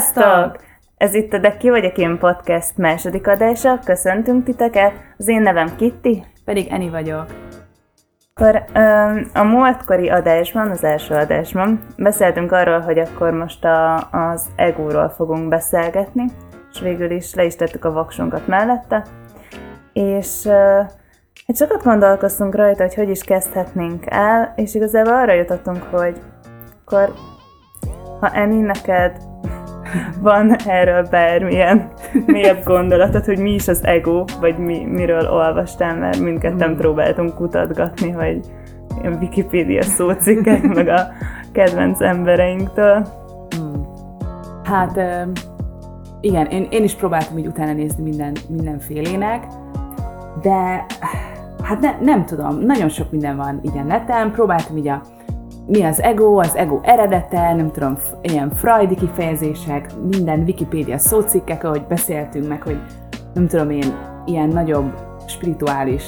Sziasztok! Ez itt a De ki vagyok én podcast második adása. Köszöntünk titeket. Az én nevem Kitti. Pedig Eni vagyok. Akkor a múltkori adásban, az első adásban beszéltünk arról, hogy akkor most a, az egóról fogunk beszélgetni, és végül is le is tettük a vaksunkat mellette. És hát sokat gondolkoztunk rajta, hogy hogy is kezdhetnénk el, és igazából arra jutottunk, hogy akkor ha Eni neked van erről bármilyen mélyebb gondolatod, hogy mi is az ego, vagy mi, miről olvastál, mert mindketten mm. próbáltunk kutatgatni, hogy ilyen Wikipédia szócikkek, meg a kedvenc embereinktől. Mm. Hát igen, én, én is próbáltam így utána nézni minden, mindenfélének, de hát ne, nem tudom, nagyon sok minden van így a neten, próbáltam így a mi az ego, az ego eredete, nem tudom, ilyen freudi kifejezések, minden Wikipédia szócikkek, ahogy beszéltünk meg, hogy nem tudom én, ilyen nagyobb spirituális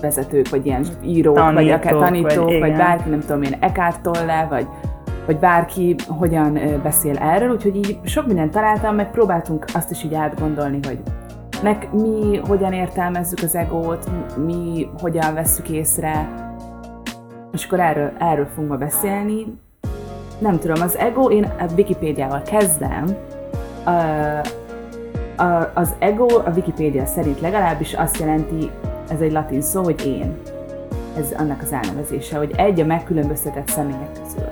vezetők, vagy ilyen írók, tanítók, vagy akár tanítók, vagy, vagy bárki, nem tudom én, Eckhart Tolle, vagy, vagy bárki hogyan beszél erről, úgyhogy így sok mindent találtam, meg próbáltunk azt is így átgondolni, hogy nek mi hogyan értelmezzük az egót, mi hogyan vesszük észre, és akkor erről, erről fogunk ma beszélni. Nem tudom, az ego, én a Wikipédiával kezdem. A, a, az ego a Wikipédia szerint legalábbis azt jelenti, ez egy latin szó, hogy én. Ez annak az elnevezése, hogy egy a megkülönböztetett személyek közül.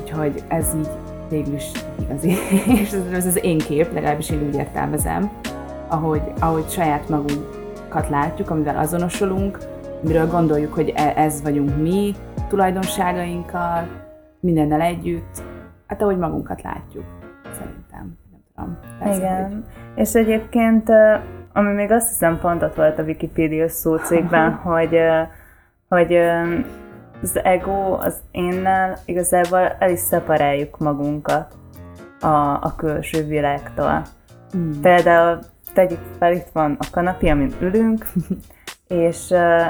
Úgyhogy ez így végül is igazi, és ez az én kép, legalábbis én úgy értelmezem, ahogy, ahogy saját magunkat látjuk, amivel azonosulunk, miről gondoljuk, hogy e- ez vagyunk mi, tulajdonságainkkal, mindennel együtt, hát ahogy magunkat látjuk, szerintem. Nem tudom. Persze, Igen. Hogy... És egyébként, ami még azt hiszem pontot volt a Wikipedia szócégben, hogy, hogy az ego, az énnel igazából el is szeparáljuk magunkat a, a külső világtól. Mm. Például tegyük fel, itt van a kanapé, amin ülünk, és uh,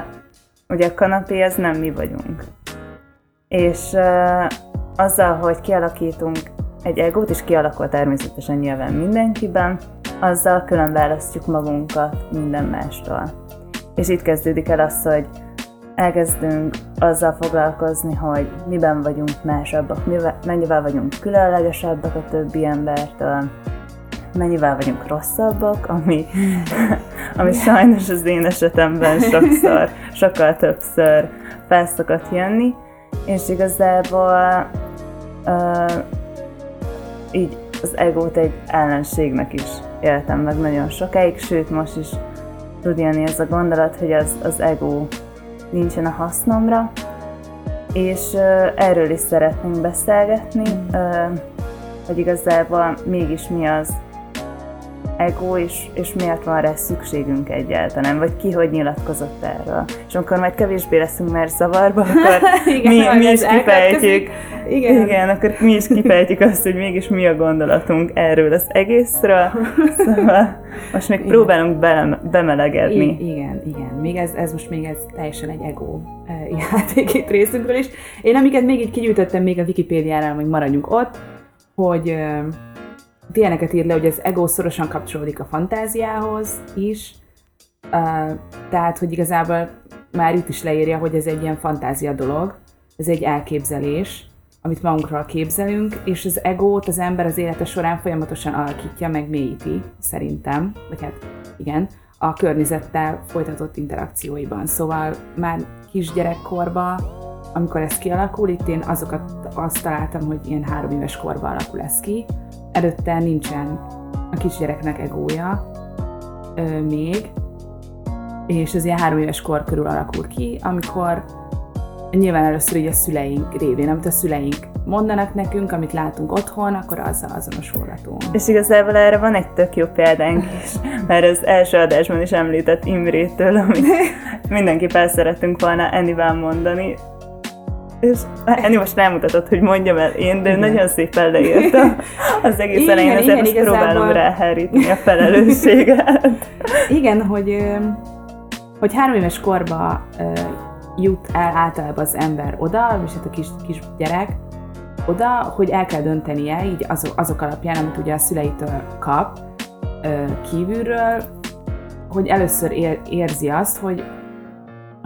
ugye a kanapé az nem mi vagyunk. És uh, azzal, hogy kialakítunk egy egót, és kialakul természetesen nyilván mindenkiben, azzal külön választjuk magunkat minden mástól. És itt kezdődik el az, hogy elkezdünk azzal foglalkozni, hogy miben vagyunk másabbak, mennyivel vagyunk különlegesebbek a többi embertől, mennyivel vagyunk rosszabbak, ami, ami sajnos az én esetemben sokszor, sokkal többször fel szokott jönni, és igazából uh, így az egót egy ellenségnek is éltem meg nagyon sokáig, sőt most is tud jönni ez a gondolat, hogy az, az ego nincsen a hasznomra, és uh, erről is szeretnénk beszélgetni, uh, hogy igazából mégis mi az, ego, és, és miért van rá szükségünk egyáltalán, vagy ki hogy nyilatkozott erről. És amikor majd kevésbé leszünk már zavarba, akkor igen, mi, mi is kifejtjük. Igen. igen, akkor mi is kifejtjük azt, hogy mégis mi a gondolatunk erről az egészről. Szóval most még igen. próbálunk be, bemelegedni. I- igen, igen. Még ez, ez most még ez teljesen egy ego uh, játék itt részünkről is. Én amiket még így kigyűjtöttem még a Wikipédiánál, hogy maradjunk ott, hogy ilyeneket ír le, hogy az ego szorosan kapcsolódik a fantáziához is, uh, tehát, hogy igazából már itt is leírja, hogy ez egy ilyen fantázia dolog, ez egy elképzelés, amit magunkról képzelünk, és az egót az ember az élete során folyamatosan alakítja, meg mélyíti, szerintem, vagy hát igen, a környezettel folytatott interakcióiban. Szóval már kisgyerekkorban, amikor ez kialakul, itt én azokat azt találtam, hogy ilyen három éves korban alakul ez ki, előtte nincsen a kisgyereknek egója ö, még, és ez ilyen három éves kor körül alakul ki, amikor nyilván először így a szüleink révén, amit a szüleink mondanak nekünk, amit látunk otthon, akkor azzal azonosulhatunk. És igazából erre van egy tök jó példánk is, mert az első adásban is említett Imrétől, amit mindenki el szerettünk volna Enivel mondani, és Enni most rámutatott, hogy mondjam el én, de Igen. nagyon szépen leírta az egész elején, ezért igen, most igazából... próbálom ráhárítani a felelősséget. Igen, hogy, hogy három éves korba jut el általában az ember oda, és hát a kis, kis gyerek, oda, hogy el kell döntenie, így azok, azok alapján, amit ugye a szüleitől kap kívülről, hogy először ér, érzi azt, hogy,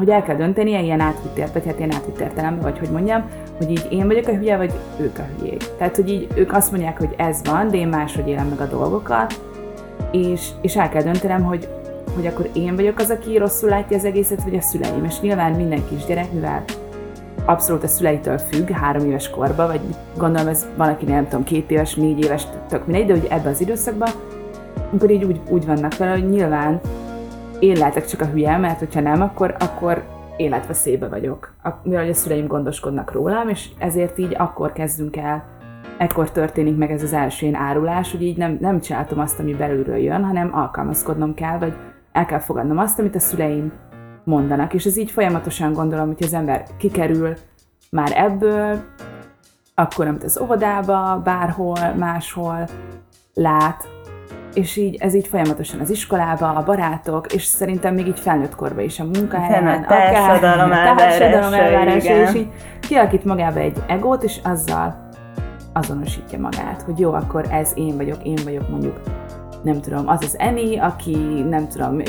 hogy el kell döntenie ilyen átvitt ért, vagy hát ilyen átvitt értelemben, vagy hogy mondjam, hogy így én vagyok a hülye, vagy ők a hülyék. Tehát, hogy így ők azt mondják, hogy ez van, de én máshogy élem meg a dolgokat, és, és el kell döntenem, hogy, hogy akkor én vagyok az, aki rosszul látja az egészet, vagy a szüleim. És nyilván minden kisgyerek, mivel abszolút a szüleitől függ, három éves korban, vagy gondolom ez van, aki nem tudom, két éves, négy éves, tök mindegy, de hogy ebbe az időszakban, amikor így úgy, úgy vannak vele, hogy nyilván én lehetek csak a hülye, mert hogyha nem, akkor, akkor életveszélybe vagyok, mivel a szüleim gondoskodnak rólam, és ezért így akkor kezdünk el, ekkor történik meg ez az első ilyen árulás, hogy így nem, nem csináltam azt, ami belülről jön, hanem alkalmazkodnom kell, vagy el kell fogadnom azt, amit a szüleim mondanak. És ez így folyamatosan gondolom, hogy az ember kikerül már ebből, akkor, amit az óvodába, bárhol, máshol lát, és így ez így folyamatosan az iskolába, a barátok, és szerintem még így felnőtt korban is a munkahelyen, a társadalom elvárása, és így kialakít magába egy egót, és azzal azonosítja magát, hogy jó, akkor ez én vagyok, én vagyok mondjuk, nem tudom, az az Eni, aki nem tudom,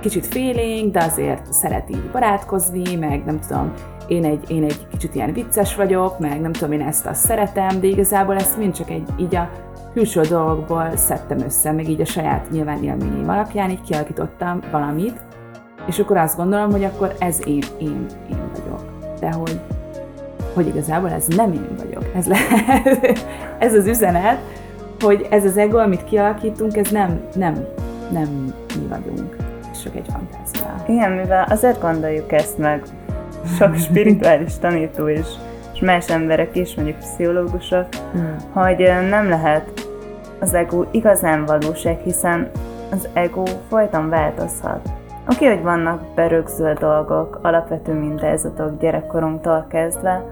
kicsit félénk, de azért szeret így barátkozni, meg nem tudom, én egy, én egy kicsit ilyen vicces vagyok, meg nem tudom, én ezt azt szeretem, de igazából ezt mind csak egy így a külső dolgokból szedtem össze, meg így a saját nyilván élményeim alapján így kialakítottam valamit, és akkor azt gondolom, hogy akkor ez én, én, én vagyok. De hogy, hogy igazából ez nem én vagyok. Ez, lehet, ez az üzenet, hogy ez az ego, amit kialakítunk, ez nem, nem, nem mi vagyunk. Ez csak egy fantázia. Igen, mivel azért gondoljuk ezt meg, sok spirituális tanító is és más emberek is, mondjuk pszichológusok, mm. hogy nem lehet az ego igazán valóság, hiszen az ego folyton változhat. Oké, hogy vannak berögzült dolgok, alapvető mintázatok gyerekkorunktól kezdve,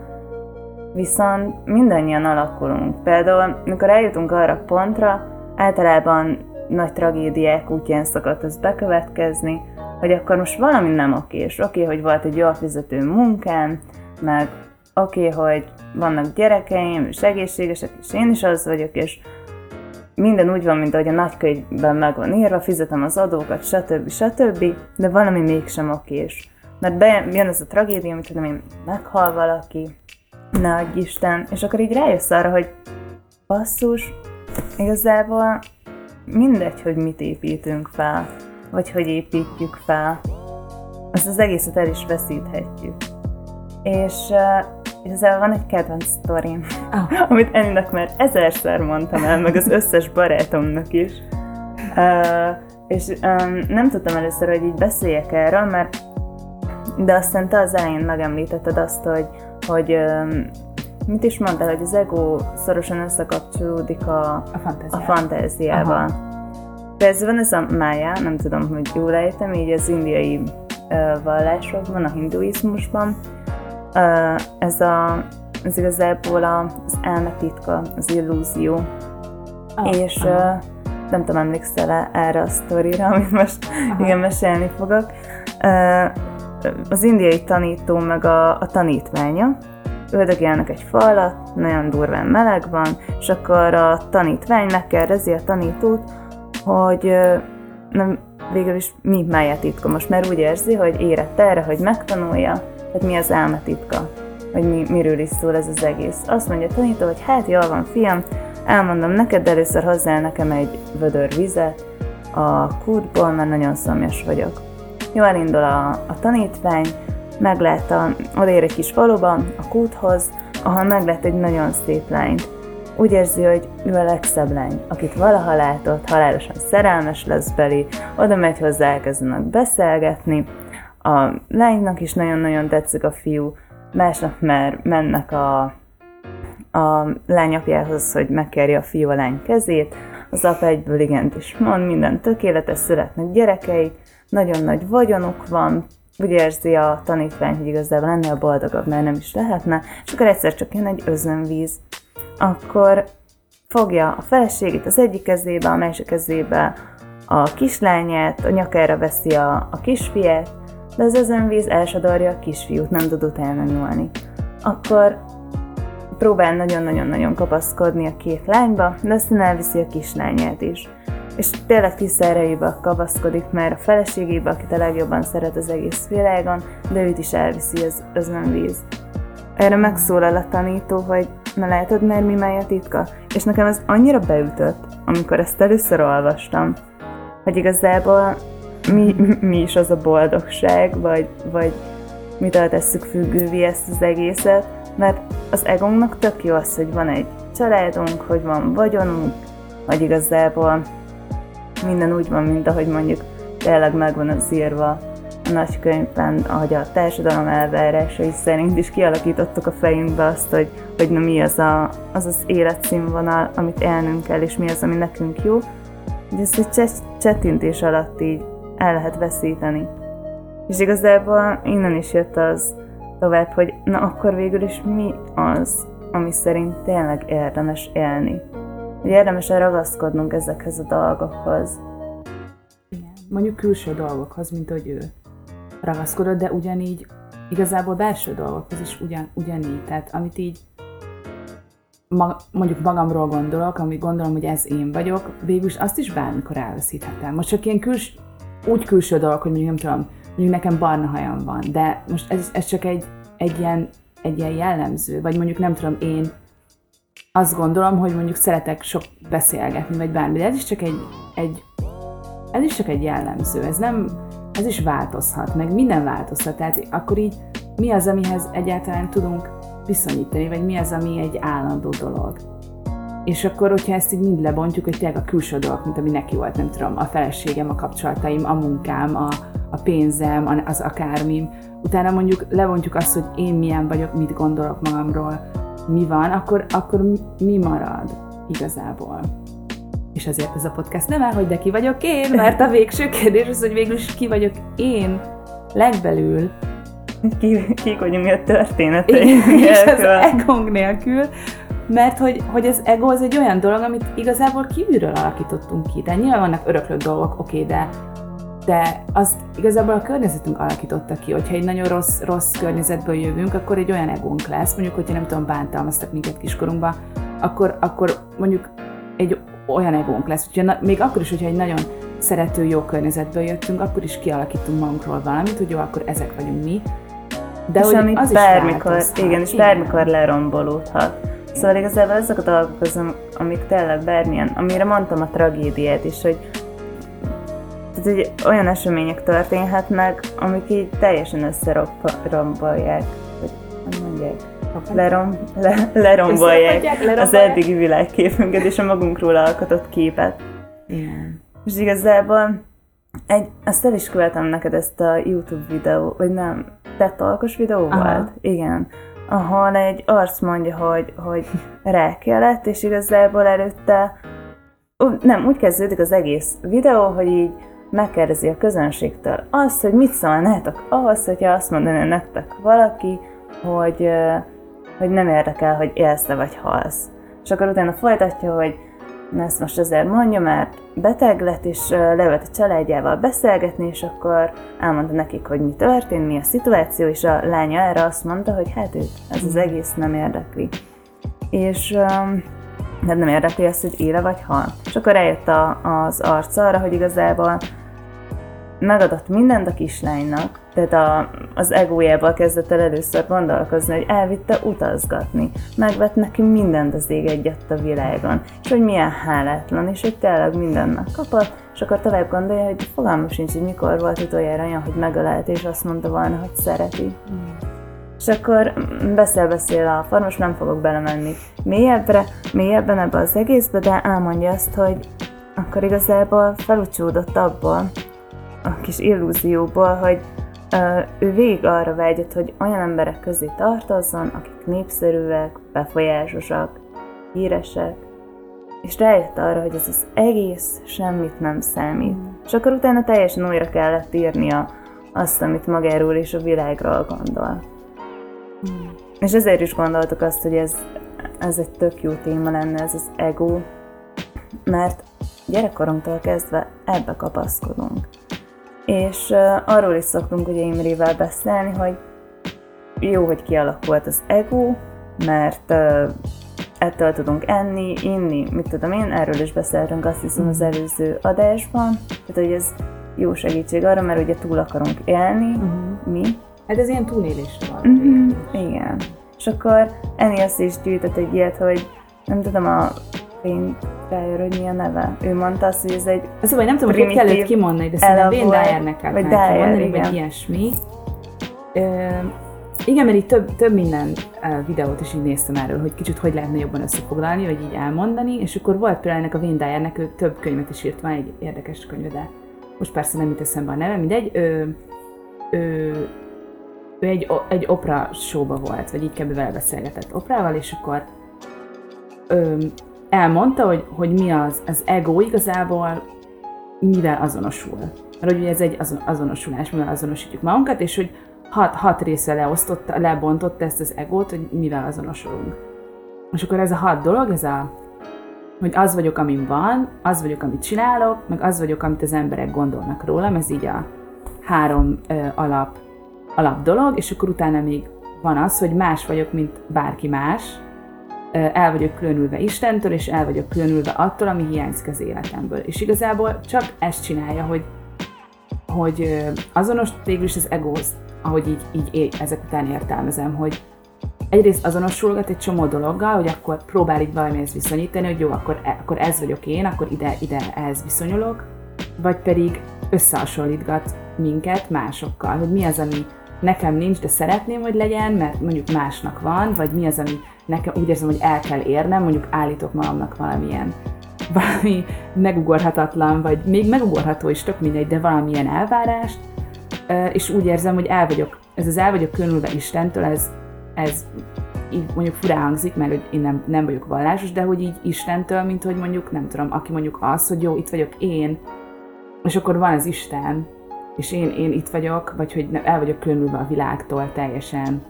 viszont mindannyian alakulunk. Például, amikor eljutunk arra pontra, általában nagy tragédiák útján szokott ez bekövetkezni, hogy akkor most valami nem. Oké, okay, hogy volt egy jól fizető munkám, meg oké, okay, hogy vannak gyerekeim, és egészségesek, és én is az vagyok, és minden úgy van, mint ahogy a nagykönyvben meg van írva, fizetem az adókat, stb. stb., de valami mégsem okés. Mert bejön ez a tragédia, amit tudom én, meghal valaki, adj Isten, és akkor így rájössz arra, hogy basszus, igazából mindegy, hogy mit építünk fel, vagy hogy építjük fel, azt az egészet el is veszíthetjük. És Igazából van egy kedvenc sztorim, oh. amit ennek már ezerszer mondtam el, meg az összes barátomnak is. Uh, és um, nem tudtam először, hogy így beszéljek erről, mert de aztán te az elején megemlítetted azt, hogy, hogy um, mit is mondtál, hogy az ego szorosan összekapcsolódik a, a, fantáziával. a fantáziával. Persze van ez a mája, nem tudom, hogy jól ejtem, így az indiai uh, vallásokban, a hinduizmusban, ez, a, ez igazából az elme titka, az illúzió. Oh, és uh, nem tudom, emlékszel erre a sztorira, amit most aha. igen mesélni fogok. Az indiai tanító meg a, a tanítványa üldögélnek egy falat, nagyon durván meleg van, és akkor a tanítvány megkérdezi a tanítót, hogy nem, végül is mi máját titka most, mert úgy érzi, hogy érett erre, hogy megtanulja, hogy mi az elme titka, hogy mi, miről is szól ez az egész. Azt mondja tanító, hogy hát jól van fiam, elmondom neked, de először hozzá nekem egy vödör vizet a kútból, mert nagyon szomjas vagyok. Jó, elindul a, a tanítvány, meglát a, odaér egy kis faluba, a kúthoz, ahol meglát egy nagyon szép lányt. Úgy érzi, hogy ő a legszebb lány, akit valaha látott, halálosan szerelmes lesz belé, oda megy hozzá, elkezdenek beszélgetni, a lánynak is nagyon-nagyon tetszik a fiú, másnap már mennek a, a lány apjához, hogy megkerje a fiú a lány kezét, az apa egyből igent is mond, minden tökéletes, születnek gyerekeik, nagyon nagy vagyonuk van, úgy érzi a tanítvány, hogy igazából ennél boldogabb, mert nem is lehetne, és akkor egyszer csak jön egy özönvíz. Akkor fogja a feleségét az egyik kezébe, a másik kezébe a kislányát, a nyakára veszi a, a kisfiát, de az özönvíz elsodorja a kisfiút, nem tud utána. Akkor próbál nagyon-nagyon-nagyon kapaszkodni a két lányba, de aztán elviszi a kislányát is. És tényleg erejébe kapaszkodik már a feleségébe, akit a legjobban szeret az egész világon, de őt is elviszi az özönvíz. Erre megszólal a tanító, hogy na látod már mi a titka? És nekem ez annyira beütött, amikor ezt először olvastam, hogy igazából mi, mi is az a boldogság, vagy, vagy mitől tesszük függővé ezt az egészet, mert az egónknak tök jó az, hogy van egy családunk, hogy van vagyonunk, vagy igazából minden úgy van, mint ahogy mondjuk tényleg megvan az írva a nagykönyvben, ahogy a társadalom elvárásai szerint is kialakítottuk a fejünkbe azt, hogy, hogy na mi az, a, az az életszínvonal, amit élnünk kell, és mi az, ami nekünk jó. De ezt egy csettintés alatt így el lehet veszíteni. És igazából innen is jött az tovább, hogy na akkor végül is mi az, ami szerint tényleg érdemes élni. Hogy érdemes ragaszkodnunk ezekhez a dolgokhoz. Igen. Mondjuk külső dolgokhoz, mint hogy ő ragaszkodott, de ugyanígy igazából belső dolgokhoz is ugyan, ugyanígy. Tehát amit így mag, mondjuk magamról gondolok, amit gondolom, hogy ez én vagyok, végülis azt is bármikor elveszíthetem. Most csak ilyen küls, úgy külső dolog, hogy mondjuk nem tudom, mondjuk nekem barna hajam van, de most ez, ez csak egy, egy, ilyen, egy ilyen jellemző, vagy mondjuk nem tudom, én azt gondolom, hogy mondjuk szeretek sok beszélgetni, vagy bármi, de ez is csak egy, egy ez is csak egy jellemző, ez nem, ez is változhat, meg minden változhat, tehát akkor így mi az, amihez egyáltalán tudunk viszonyítani, vagy mi az, ami egy állandó dolog. És akkor, hogyha ezt így mind lebontjuk, hogy tényleg a külső dolgok, mint ami neki volt, nem tudom, a feleségem, a kapcsolataim, a munkám, a, a pénzem, az akármim, utána mondjuk levontjuk azt, hogy én milyen vagyok, mit gondolok magamról, mi van, akkor, akkor mi marad igazából. És ezért ez a podcast neve, hogy de ki vagyok én, mert a végső kérdés az, hogy végül is ki vagyok én legbelül. Ki, ki vagyunk mi a történet. És az egónk nélkül, mert hogy, hogy az ego az egy olyan dolog, amit igazából kívülről alakítottunk ki. De nyilván vannak öröklött dolgok, oké, okay, de de azt igazából a környezetünk alakította ki, hogyha egy nagyon rossz, rossz környezetből jövünk, akkor egy olyan egónk lesz, mondjuk, hogyha nem tudom, bántalmaztak minket kiskorunkban, akkor, akkor mondjuk egy olyan egónk lesz. Úgyhogy na, még akkor is, hogyha egy nagyon szerető, jó környezetből jöttünk, akkor is kialakítunk magunkról valamit, hogy jó, akkor ezek vagyunk mi. De és hogy az bármikor, is igen, és bármikor lerombolódhat. Szóval igazából ezek a dolgok, az, amik tényleg bármilyen, amire mondtam a tragédiát is, hogy tehát hogy olyan események történhetnek, amik így teljesen összerombolják, vagy hogy mondják, lerom, le, lerombolják az eddigi világképünket és a magunkról alkotott képet. Igen. És igazából egy, azt el is követem neked ezt a YouTube videó, vagy nem, tetalkos videó Aha. volt? Igen. Ahol egy arc mondja, hogy, hogy rákja lett, és igazából előtte nem, úgy kezdődik az egész videó, hogy így megkérdezi a közönségtől azt, hogy mit szólnátok ahhoz, hogyha azt mondaná nektek valaki, hogy, hogy nem érdekel, hogy élsz-e vagy halsz. És akkor utána folytatja, hogy ezt most azért mondja, mert beteg lett, és levet a családjával beszélgetni, és akkor elmondta nekik, hogy mi történt, mi a szituáció, és a lánya erre azt mondta, hogy hát őt ez az egész nem érdekli. És um, nem érdekli ezt, hogy éle vagy hal. És akkor eljött a, az arc arra, hogy igazából megadott mindent a kislánynak, tehát a, az egójával kezdett el először gondolkozni, hogy elvitte utazgatni, megvett neki mindent az ég egyet a világon, és hogy milyen hálátlan, és hogy tényleg mindent megkapott, és akkor tovább gondolja, hogy fogalmam sincs, hogy mikor volt utoljára olyan, hogy megölt, és azt mondta volna, hogy szereti. Mm. És akkor beszél-beszél a farmos, nem fogok belemenni mélyebbre, mélyebben ebbe az egészbe, de elmondja azt, hogy akkor igazából felúcsúdott abból, a kis illúzióból, hogy uh, ő végig arra vágyott, hogy olyan emberek közé tartozzon, akik népszerűek, befolyásosak, híresek, és rájött arra, hogy ez az egész semmit nem számít. Mm. És akkor utána teljesen újra kellett írnia azt, amit magáról és a világról gondol. Mm. És ezért is gondoltuk azt, hogy ez, ez egy tök jó téma lenne, ez az ego, mert gyerekkorunktól kezdve ebbe kapaszkodunk. És arról is szoktunk ugye Imrével beszélni, hogy jó, hogy kialakult az ego, mert ettől tudunk enni, inni, mit tudom én, erről is beszéltünk azt hiszem az előző adásban, tehát hogy ez jó segítség arra, mert ugye túl akarunk élni, uh-huh. mi. Hát ez ilyen túlélésre van. Uh-huh. Igen. És akkor Enni azt is gyűjtött egy ilyet, hogy nem tudom, a mi a neve. Ő mondta azt, hogy ez egy vagy nem tudom, hogy kell őt kimondani, de szerintem Wayne Dyer-nek kell vagy Dyer, kimondani, igen. vagy ilyesmi. Ö, igen, mert így több, több minden videót is így néztem erről, hogy kicsit hogy lehetne jobban összefoglalni, vagy így elmondani, és akkor volt például ennek a Wayne Dyer-nek, ő több könyvet is írt, van egy érdekes könyve, de most persze nem jut eszembe a neve, mindegy, ő, ő, ő egy, egy opera showba volt, vagy így kb. vele beszélgetett oprával, és akkor elmondta, hogy, hogy mi az, az ego igazából, mivel azonosul. Mert ugye ez egy azonosulás, mivel azonosítjuk magunkat, és hogy hat, hat részre leosztotta, lebontotta ezt az egót, hogy mivel azonosulunk. És akkor ez a hat dolog, ez a, hogy az vagyok, amin van, az vagyok, amit csinálok, meg az vagyok, amit az emberek gondolnak rólam, ez így a három ö, alap, alap dolog, és akkor utána még van az, hogy más vagyok, mint bárki más, el vagyok különülve Istentől, és el vagyok különülve attól, ami hiányzik az életemből. És igazából csak ezt csinálja, hogy, hogy azonos végül is az egóz ahogy így, így ezek után értelmezem, hogy egyrészt azonosulgat egy csomó dologgal, hogy akkor próbál így valamihez viszonyítani, hogy jó, akkor, e, akkor ez vagyok én, akkor ide, ide ehhez viszonyulok, vagy pedig összehasonlítgat minket másokkal, hogy mi az, ami nekem nincs, de szeretném, hogy legyen, mert mondjuk másnak van, vagy mi az, ami nekem úgy érzem, hogy el kell érnem, mondjuk állítok magamnak valamilyen valami megugorhatatlan, vagy még megugorható is, tök mindegy, de valamilyen elvárást, és úgy érzem, hogy el vagyok, ez az el vagyok különülve Istentől, ez, ez így mondjuk furán hangzik, mert hogy én nem, nem vagyok vallásos, de hogy így Istentől, mint hogy mondjuk, nem tudom, aki mondjuk az, hogy jó, itt vagyok én, és akkor van az Isten, és én, én itt vagyok, vagy hogy el vagyok különülve a világtól teljesen,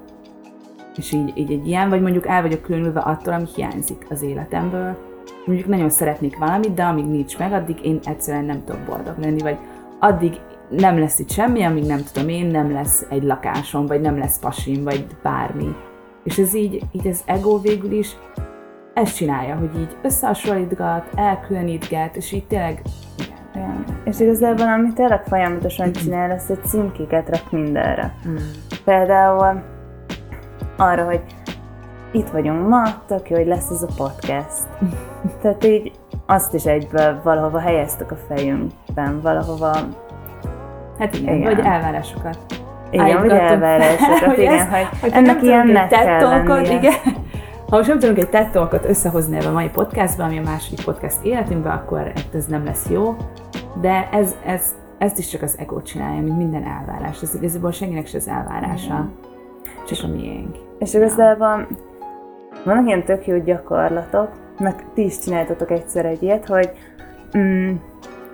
és így, így egy ilyen, vagy mondjuk el vagyok különülve attól, ami hiányzik az életemből. Mondjuk nagyon szeretnék valamit, de amíg nincs meg, addig én egyszerűen nem tudok boldog lenni, vagy addig nem lesz itt semmi, amíg nem tudom én, nem lesz egy lakásom, vagy nem lesz pasim, vagy bármi. És ez így, így az ego végül is ezt csinálja, hogy így összehasonlítgat, elkülönítget, és így tényleg igen. És igazából, amit tényleg folyamatosan csinál, az, hogy címkéket rak mindenre. Mm. Például arra, hogy itt vagyunk ma, tök jó, hogy lesz ez a podcast. Tehát így azt is egyből valahova helyeztek a fejünkben, valahova Hát igen, igen. vagy elvárásokat. Igen, vagy elvárásokat, hogy igen, ez, hogy, hogy ennek ilyennek kell. Igen. Ha most nem tudunk egy tettolkot összehozni ebbe a mai podcastban, ami a második podcast életünkben, akkor ez nem lesz jó. De ez, ez, ezt is csak az ego csinálja, mint minden elvárás. Ez igazából senkinek se az elvárása, igen. csak a miénk. És igazából vannak ilyen tök jó gyakorlatok, meg ti is csináltatok egyszer egy ilyet, hogy mm,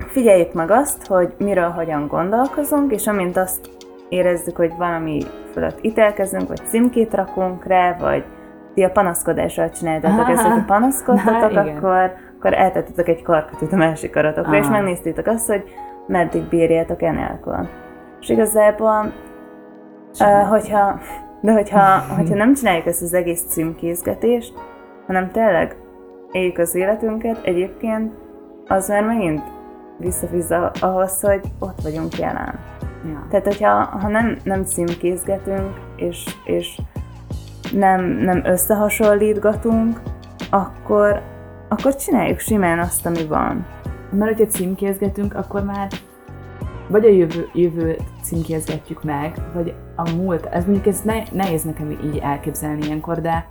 figyeljük meg azt, hogy miről hogyan gondolkozunk, és amint azt érezzük, hogy valami fölött ítélkezünk, vagy címkét rakunk rá, vagy ti a panaszkodással csináltatok ezt, hogy panaszkodtatok, Na, akkor, akkor eltettetek egy karkötőt a másik karatokra, és megnéztétek azt, hogy meddig bírjátok enélkül. És igazából, uh, hogyha, de hogyha, hogyha nem csináljuk ezt az egész címkézgetést, hanem tényleg éljük az életünket, egyébként az már megint visszafizza ahhoz, hogy ott vagyunk jelen. Ja. Tehát, hogyha ha nem, nem címkézgetünk, és, és nem, nem összehasonlítgatunk, akkor, akkor csináljuk simán azt, ami van. Mert hogyha címkézgetünk, akkor már vagy a jövő, jövő címkézgetjük meg, vagy a múlt. Ez mondjuk ez ne, nehéz nekem így elképzelni ilyenkor, de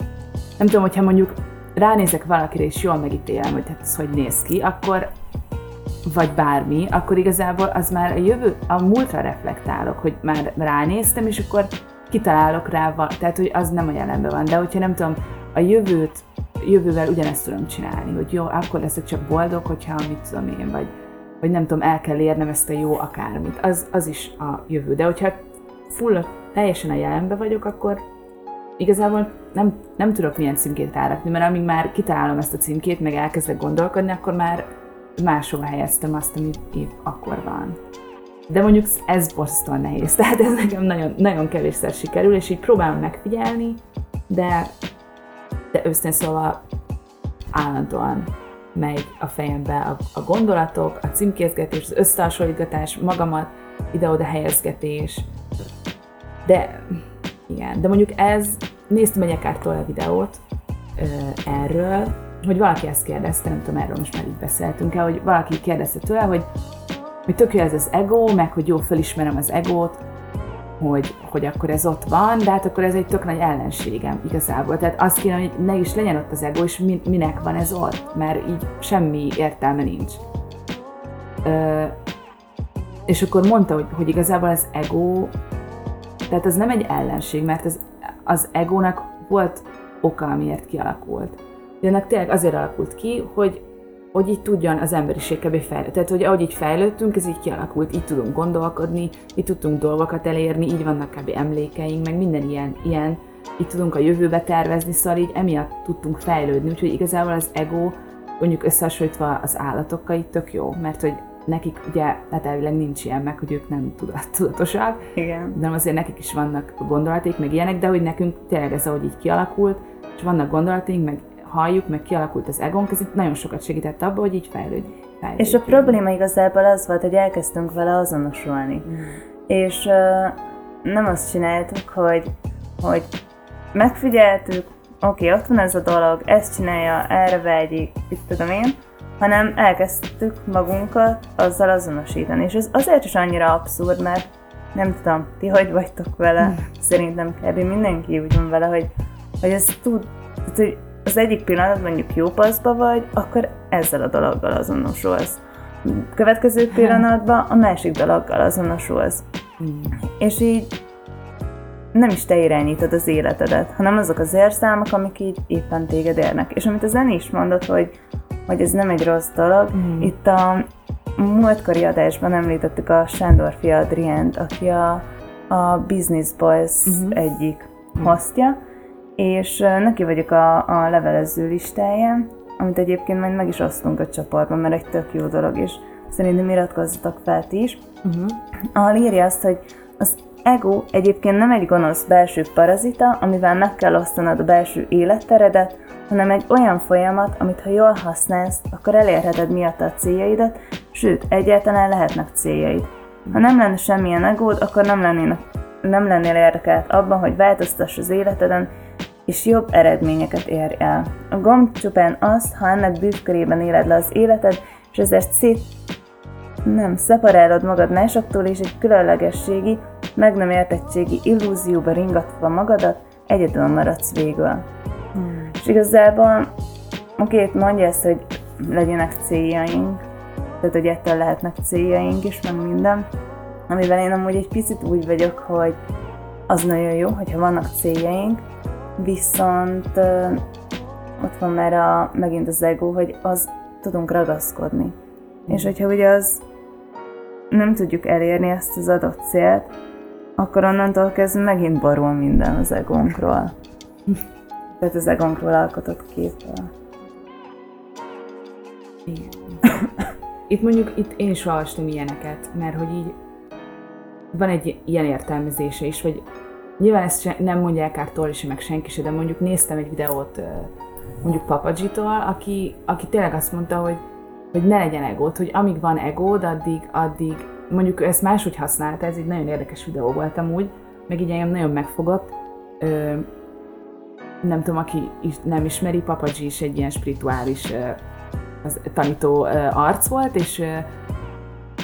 nem tudom, hogyha mondjuk ránézek valakire, és jól megítélem, hogy hát ez hogy néz ki, akkor vagy bármi, akkor igazából az már a jövő, a múltra reflektálok, hogy már ránéztem, és akkor kitalálok rá, tehát hogy az nem a jelenben van. De hogyha nem tudom, a jövőt, jövővel ugyanezt tudom csinálni, hogy jó, akkor leszek csak boldog, hogyha mit tudom én, vagy, vagy nem tudom, el kell érnem ezt a jó akármit. Az, az is a jövő. De hogyha full, teljesen a jelenben vagyok, akkor igazából nem, nem tudok milyen címkét rárakni, mert amíg már kitalálom ezt a címkét, meg elkezdek gondolkodni, akkor már máshova helyeztem azt, amit épp akkor van. De mondjuk ez borzasztóan nehéz, tehát ez nekem nagyon, nagyon kevésszer sikerül, és így próbálom megfigyelni, de de őszintén szóval állandóan megy a fejembe a, a gondolatok, a címkézgetés, az összehasonlítgatás, magamat ide-oda helyezgetés. De igen, de mondjuk ez, néztem egy Ekártól a videót ö, erről, hogy valaki ezt kérdezte, nem tudom, erről most már így beszéltünk el, hogy valaki kérdezte tőle, hogy, hogy tök jó ez az ego, meg hogy jó felismerem az egót, hogy, hogy akkor ez ott van, de hát akkor ez egy tök nagy ellenségem igazából. Tehát azt kéne, hogy ne is legyen ott az ego, és minek van ez ott, mert így semmi értelme nincs. Ö, és akkor mondta, hogy, hogy igazából az ego, tehát ez nem egy ellenség, mert az, az egónak volt oka, amiért kialakult. De ennek tényleg azért alakult ki, hogy hogy így tudjon az emberiség kb. fejlődni. Tehát, hogy ahogy így fejlődtünk, ez így kialakult, így tudunk gondolkodni, így tudtunk dolgokat elérni, így vannak kb. emlékeink, meg minden ilyen, ilyen, így tudunk a jövőbe tervezni, szóval így emiatt tudtunk fejlődni, úgyhogy igazából az ego, mondjuk összehasonlítva az állatokkal így tök jó, mert hogy nekik ugye, hát elvileg nincs ilyen meg, hogy ők nem tudatosak, Igen. de azért nekik is vannak gondolaték, meg ilyenek, de hogy nekünk tényleg ez ahogy így kialakult, és vannak gondolaték, meg halljuk, meg kialakult az egónk, ez itt nagyon sokat segített abba, hogy így fejlődjünk. És a probléma igazából az volt, hogy elkezdtünk vele azonosulni. Mm. És uh, nem azt csináltuk, hogy, hogy megfigyeltük, oké, okay, ott van ez a dolog, ezt csinálja, erre vágyik, itt tudom én, hanem elkezdtük magunkat azzal azonosítani. És ez azért is annyira abszurd, mert nem tudom, ti hogy vagytok vele, mm. szerintem kb. mindenki úgy van vele, hogy, hogy ez tud, tehát, hogy az egyik pillanat mondjuk jó paszba vagy, akkor ezzel a dologgal azonosulsz. Következő pillanatban a másik dologgal azonosulsz. Mm. És így nem is te irányítod az életedet, hanem azok az érzelmek, amik így éppen téged érnek. És amit a Zeni is mondott, hogy, hogy ez nem egy rossz dolog, mm. itt a múltkori adásban említettük a Sándor fia Adrient, aki a, a Business Boys mm-hmm. egyik mm. hostja, és neki vagyok a, a levelező listáján, amit egyébként majd meg is osztunk a csoportban, mert egy tök jó dolog, és szerintem iratkozzatok fel ti is. Uh-huh. Ahol írja azt, hogy az ego egyébként nem egy gonosz belső parazita, amivel meg kell osztanod a belső életteredet, hanem egy olyan folyamat, amit ha jól használsz, akkor elérheted miatt a céljaidat, sőt, egyáltalán lehetnek céljaid. Ha nem lenne semmilyen egód, akkor nem, lennének, nem lennél érdekelt abban, hogy változtass az életeden, és jobb eredményeket ér el. A gomb csupán az, ha ennek bűvkörében éled le az életed, és ezért szét nem szeparálod magad másoktól, és egy különlegességi, meg nem értettségi illúzióba ringatva magadat, egyedül maradsz végül. Hmm. És igazából, oké, mondja ezt, hogy legyenek céljaink, tehát hogy ettől lehetnek céljaink is, meg minden, amivel én amúgy egy picit úgy vagyok, hogy az nagyon jó, hogyha vannak céljaink, viszont ott van már a, megint az ego, hogy az tudunk ragaszkodni. Mm. És hogyha ugye az nem tudjuk elérni ezt az adott célt, akkor onnantól kezdve megint borul minden az egónkról. Tehát az egónkról alkotott képről. Igen. Itt mondjuk, itt én is olvastam ilyeneket, mert hogy így van egy ilyen értelmezése is, hogy Nyilván ezt nem mondják át Tori meg senki se, de mondjuk néztem egy videót mondjuk Papadzsitól, aki, aki tényleg azt mondta, hogy, hogy ne legyen egót, hogy amíg van egód, addig, addig mondjuk ezt máshogy használta, ez egy nagyon érdekes videó volt amúgy, meg így engem nagyon megfogott. Ö, nem tudom, aki is nem ismeri, Papadzsi is egy ilyen spirituális ö, az, tanító ö, arc volt, és ö,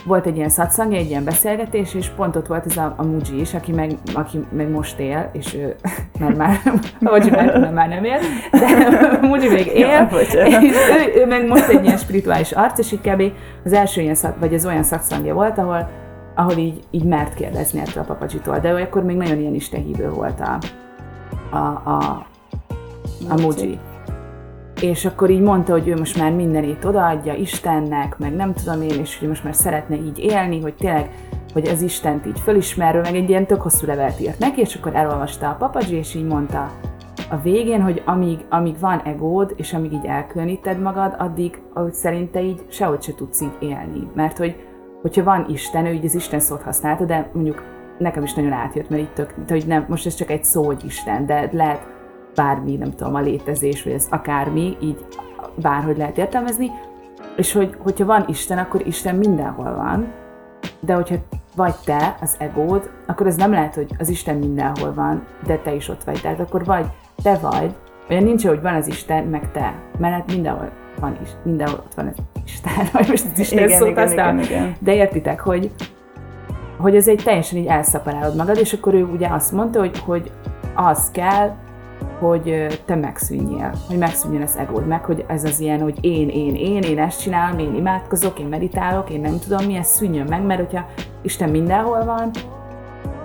volt egy ilyen szatszangja, egy ilyen beszélgetés, és pont ott volt ez a, a Muji is, aki meg, aki meg most él, és ő, mert már, ahogy már, már nem él, de Muji még él, ja, és ő, ő, meg most egy ilyen spirituális arc, és így kb. az első ilyen szak, vagy az olyan szakszangja volt, ahol, ahol így, így mert kérdezni ettől a papacsitól, de ő akkor még nagyon ilyen istehívő volt a, a, a, a Muji és akkor így mondta, hogy ő most már mindenét odaadja Istennek, meg nem tudom én, és hogy most már szeretne így élni, hogy tényleg, hogy az Istent így fölismerő, meg egy ilyen tök hosszú levelet írt neki, és akkor elolvasta a papadzsi, és így mondta a végén, hogy amíg, amíg van egód, és amíg így elkülöníted magad, addig, ahogy szerinte így sehogy se tudsz így élni. Mert hogy, hogyha van Isten, ő így az Isten szót használta, de mondjuk nekem is nagyon átjött, mert itt tök, hogy nem, most ez csak egy szó, hogy Isten, de lehet bármi, nem tudom, a létezés, vagy ez akármi, így bárhogy lehet értelmezni, és hogy, hogyha van Isten, akkor Isten mindenhol van, de hogyha vagy te, az egód, akkor ez nem lehet, hogy az Isten mindenhol van, de te is ott vagy. Tehát akkor vagy te vagy, olyan nincs, hogy van az Isten, meg te. Mert hát mindenhol van is, mindenhol ott van az Isten, vagy most az Isten Igen, szót igen, használ. igen, igen. De értitek, hogy, hogy ez egy teljesen így elszaporálod magad, és akkor ő ugye azt mondta, hogy, hogy az kell, hogy te megszűnjél, hogy megszűnjön az egód meg, hogy ez az ilyen, hogy én, én, én, én ezt csinálom, én imádkozok, én meditálok, én nem tudom mi, ez szűnjön meg, mert hogyha Isten mindenhol van,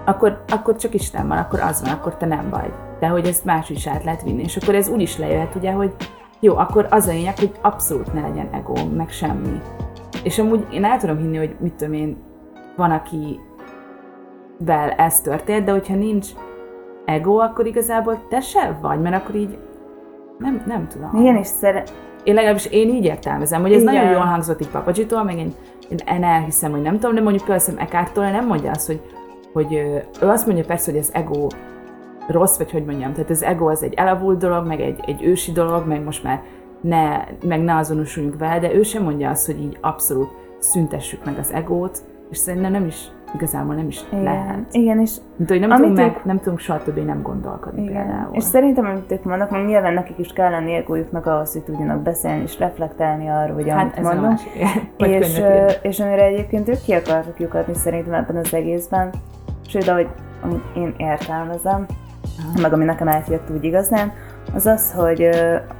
akkor, akkor csak Isten van, akkor az van, akkor te nem vagy. De hogy ezt más is át lehet vinni. És akkor ez úgy is lejöhet, ugye, hogy jó, akkor az a lényeg, hogy abszolút ne legyen ego, meg semmi. És amúgy én el tudom hinni, hogy mit tudom én, van, akivel ez történt, de hogyha nincs ego, akkor igazából te se vagy, mert akkor így nem, nem tudom. Igen, és szere... Én legalábbis én így értelmezem, hogy ez Igen. nagyon jól hangzott így Papacsitól, meg én, én, elhiszem, hogy nem tudom, de mondjuk például Ekártól nem mondja azt, hogy, hogy ő azt mondja persze, hogy az ego rossz, vagy hogy mondjam, tehát az ego az egy elavult dolog, meg egy, egy ősi dolog, meg most már ne, meg ne azonosuljunk vele, de ő sem mondja azt, hogy így abszolút szüntessük meg az egót, és szerintem nem is, igazából nem is Igen, lehet. igen, és Mint hogy nem Amit tudunk, meg, ők- nem tudunk soha többé nem gondolkodni Igen. például. És szerintem, amit ők mondnak, meg nyilván nekik is kell lenni egójuknak ahhoz, hogy tudjanak beszélni és reflektálni arra, hogy amit hát ez a mondunk. másik. Vagy És, és amire egyébként ők ki akartak lyukadni szerintem ebben az egészben, sőt, ahogy amit én értelmezem, meg ami nekem átjött úgy igazán, az az, hogy,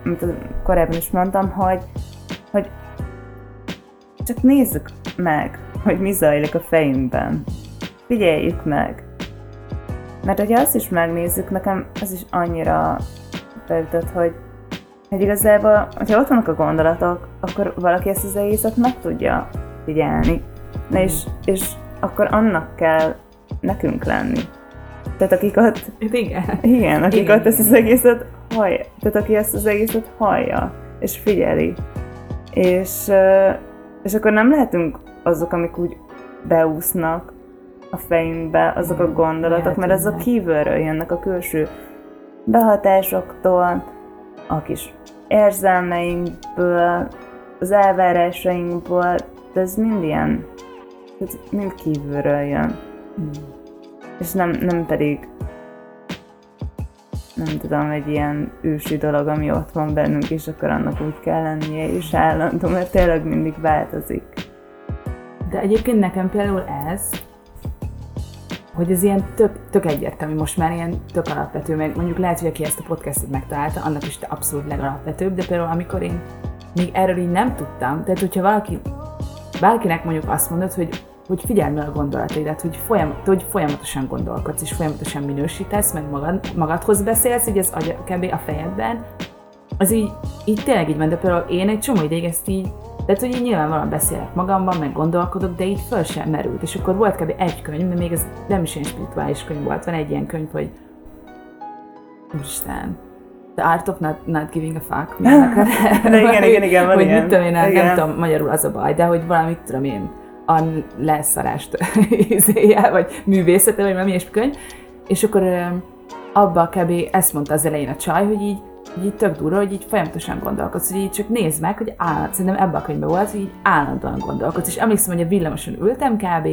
amit korábban is mondtam, hogy, hogy csak nézzük meg, hogy mi zajlik a fejünkben. Figyeljük meg. Mert hogyha azt is megnézzük, nekem az is annyira beütött, hogy, hogy igazából, hogyha ott vannak a gondolatok, akkor valaki ezt az egészet meg tudja figyelni. Na és, és akkor annak kell nekünk lenni. Tehát akik ott, Igen. igen, akik Igen, ott ezt az igen. egészet hallja, tehát aki ezt az egészet hallja, és figyeli. És, és akkor nem lehetünk azok, amik úgy beúsznak a fejünkbe, azok a gondolatok, mert azok kívülről jönnek a külső behatásoktól, a kis érzelmeinkből, az elvárásainkból, de ez mind ilyen, ez mind kívülről jön. És nem, nem pedig nem tudom, egy ilyen ősi dolog, ami ott van bennünk, és akkor annak úgy kell lennie, és állandó, mert tényleg mindig változik. De egyébként nekem például ez, hogy ez ilyen tök, tök egyértelmű, most már ilyen tök alapvető, meg mondjuk lehet, hogy aki ezt a podcastot megtalálta, annak is abszolút legalapvetőbb, de például amikor én még erről így nem tudtam, tehát hogyha valaki, bárkinek mondjuk azt mondod, hogy hogy figyeld a gondolataidat, hogy, folyam, hogy folyamatosan gondolkodsz, és folyamatosan minősítesz, meg magad, magadhoz beszélsz, így az agy, kb. a fejedben, az így, így tényleg így van, de például én egy csomó ideig ezt így, tehát hogy így nyilvánvalóan beszélek magamban, meg gondolkodok, de így föl sem merült. És akkor volt kb. egy könyv, de még ez nem is ilyen spirituális könyv volt, van egy ilyen könyv, hogy Úristen, The Art of Not, not Giving a Fuck. De igen, igen, igen, van Hogy ilyen. mit tudom én, nem, nem tudom, magyarul az a baj, de hogy valamit tudom én, a leszarást izéje, vagy művészete, vagy valami ilyesmi könyv. És akkor abba kb. ezt mondta az elején a csaj, hogy így, így tök durva, hogy így folyamatosan gondolkodsz, hogy így csak nézd meg, hogy állandóan, szerintem ebben a könyvben volt, hogy így állandóan gondolkodsz. És emlékszem, hogy a villamoson ültem kb.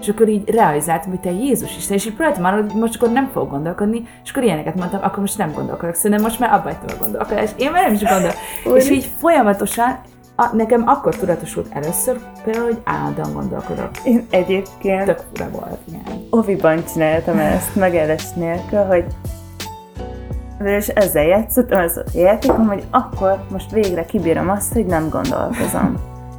És akkor így realizáltam, hogy te Jézus Isten, és így próbáltam arra, hogy most akkor nem fogok gondolkodni, és akkor ilyeneket mondtam, akkor most nem gondolkodok, szerintem most már abba a gondolkodást. Én már nem is gondolok. és így folyamatosan, a, nekem akkor tudatosult először, például, hogy állandóan gondolkodok. Én egyébként Tök fura volt, igen. oviban csináltam ezt, megállás nélkül, hogy és ezzel játszottam, ez a játékom, hogy akkor most végre kibírom azt, hogy nem gondolkozom.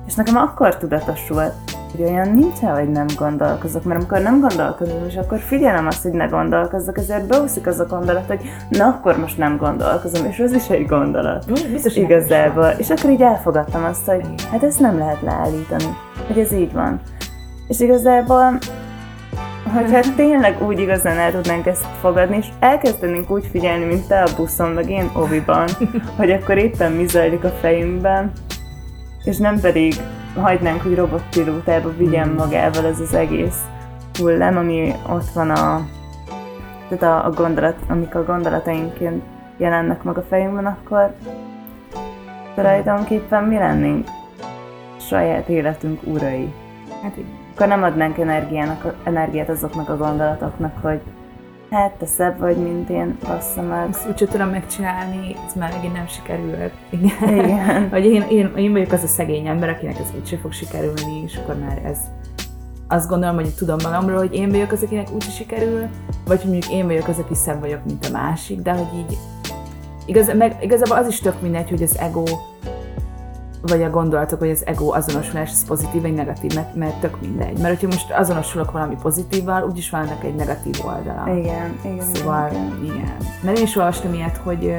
És nekem akkor tudatosult, hogy olyan nincsen, hogy nem gondolkozok, mert amikor nem gondolkozom, és akkor figyelem azt, hogy ne gondolkozzak, ezért beúszik az a gondolat, hogy na akkor most nem gondolkozom, és az is egy gondolat. Biztos, Igazából. És akkor így elfogadtam azt, hogy hát ezt nem lehet leállítani, hogy ez így van. És igazából, hogyha tényleg úgy igazán el tudnánk ezt fogadni, és elkezdenénk úgy figyelni, mint te a buszon, meg én oviban, hogy akkor éppen mi zajlik a fejünkben, és nem pedig hagynánk, hogy robotpilótába vigyen magával ez az egész hullám, ami ott van a, tehát a, a gondolat, amik a gondolatainként jelennek meg a fejünkben, akkor tulajdonképpen mi lennénk saját életünk urai. Hát igen. Akkor nem adnánk energiának, energiát azoknak a gondolatoknak, hogy hát te szebb vagy, mint én, bassza meg. Ezt úgyse tudom megcsinálni, ez már megint nem sikerült. Igen. Igen. Vagy én, én, én vagyok az a szegény ember, akinek ez úgyse fog sikerülni, és akkor már ez azt gondolom, hogy tudom magamról, hogy én vagyok az, akinek úgyse sikerül, vagy hogy mondjuk én vagyok az, aki szebb vagyok, mint a másik, de hogy így igaz, meg, igazából az is tök mindegy, hogy az ego vagy a gondolatok, hogy az ego azonosulás az pozitív vagy negatív, mert, mert tök mindegy. Mert hogyha most azonosulok valami pozitívval, úgyis van ennek egy negatív oldala. Igen, igen. Szóval, igen. igen. Mert én is olvastam ilyet, hogy,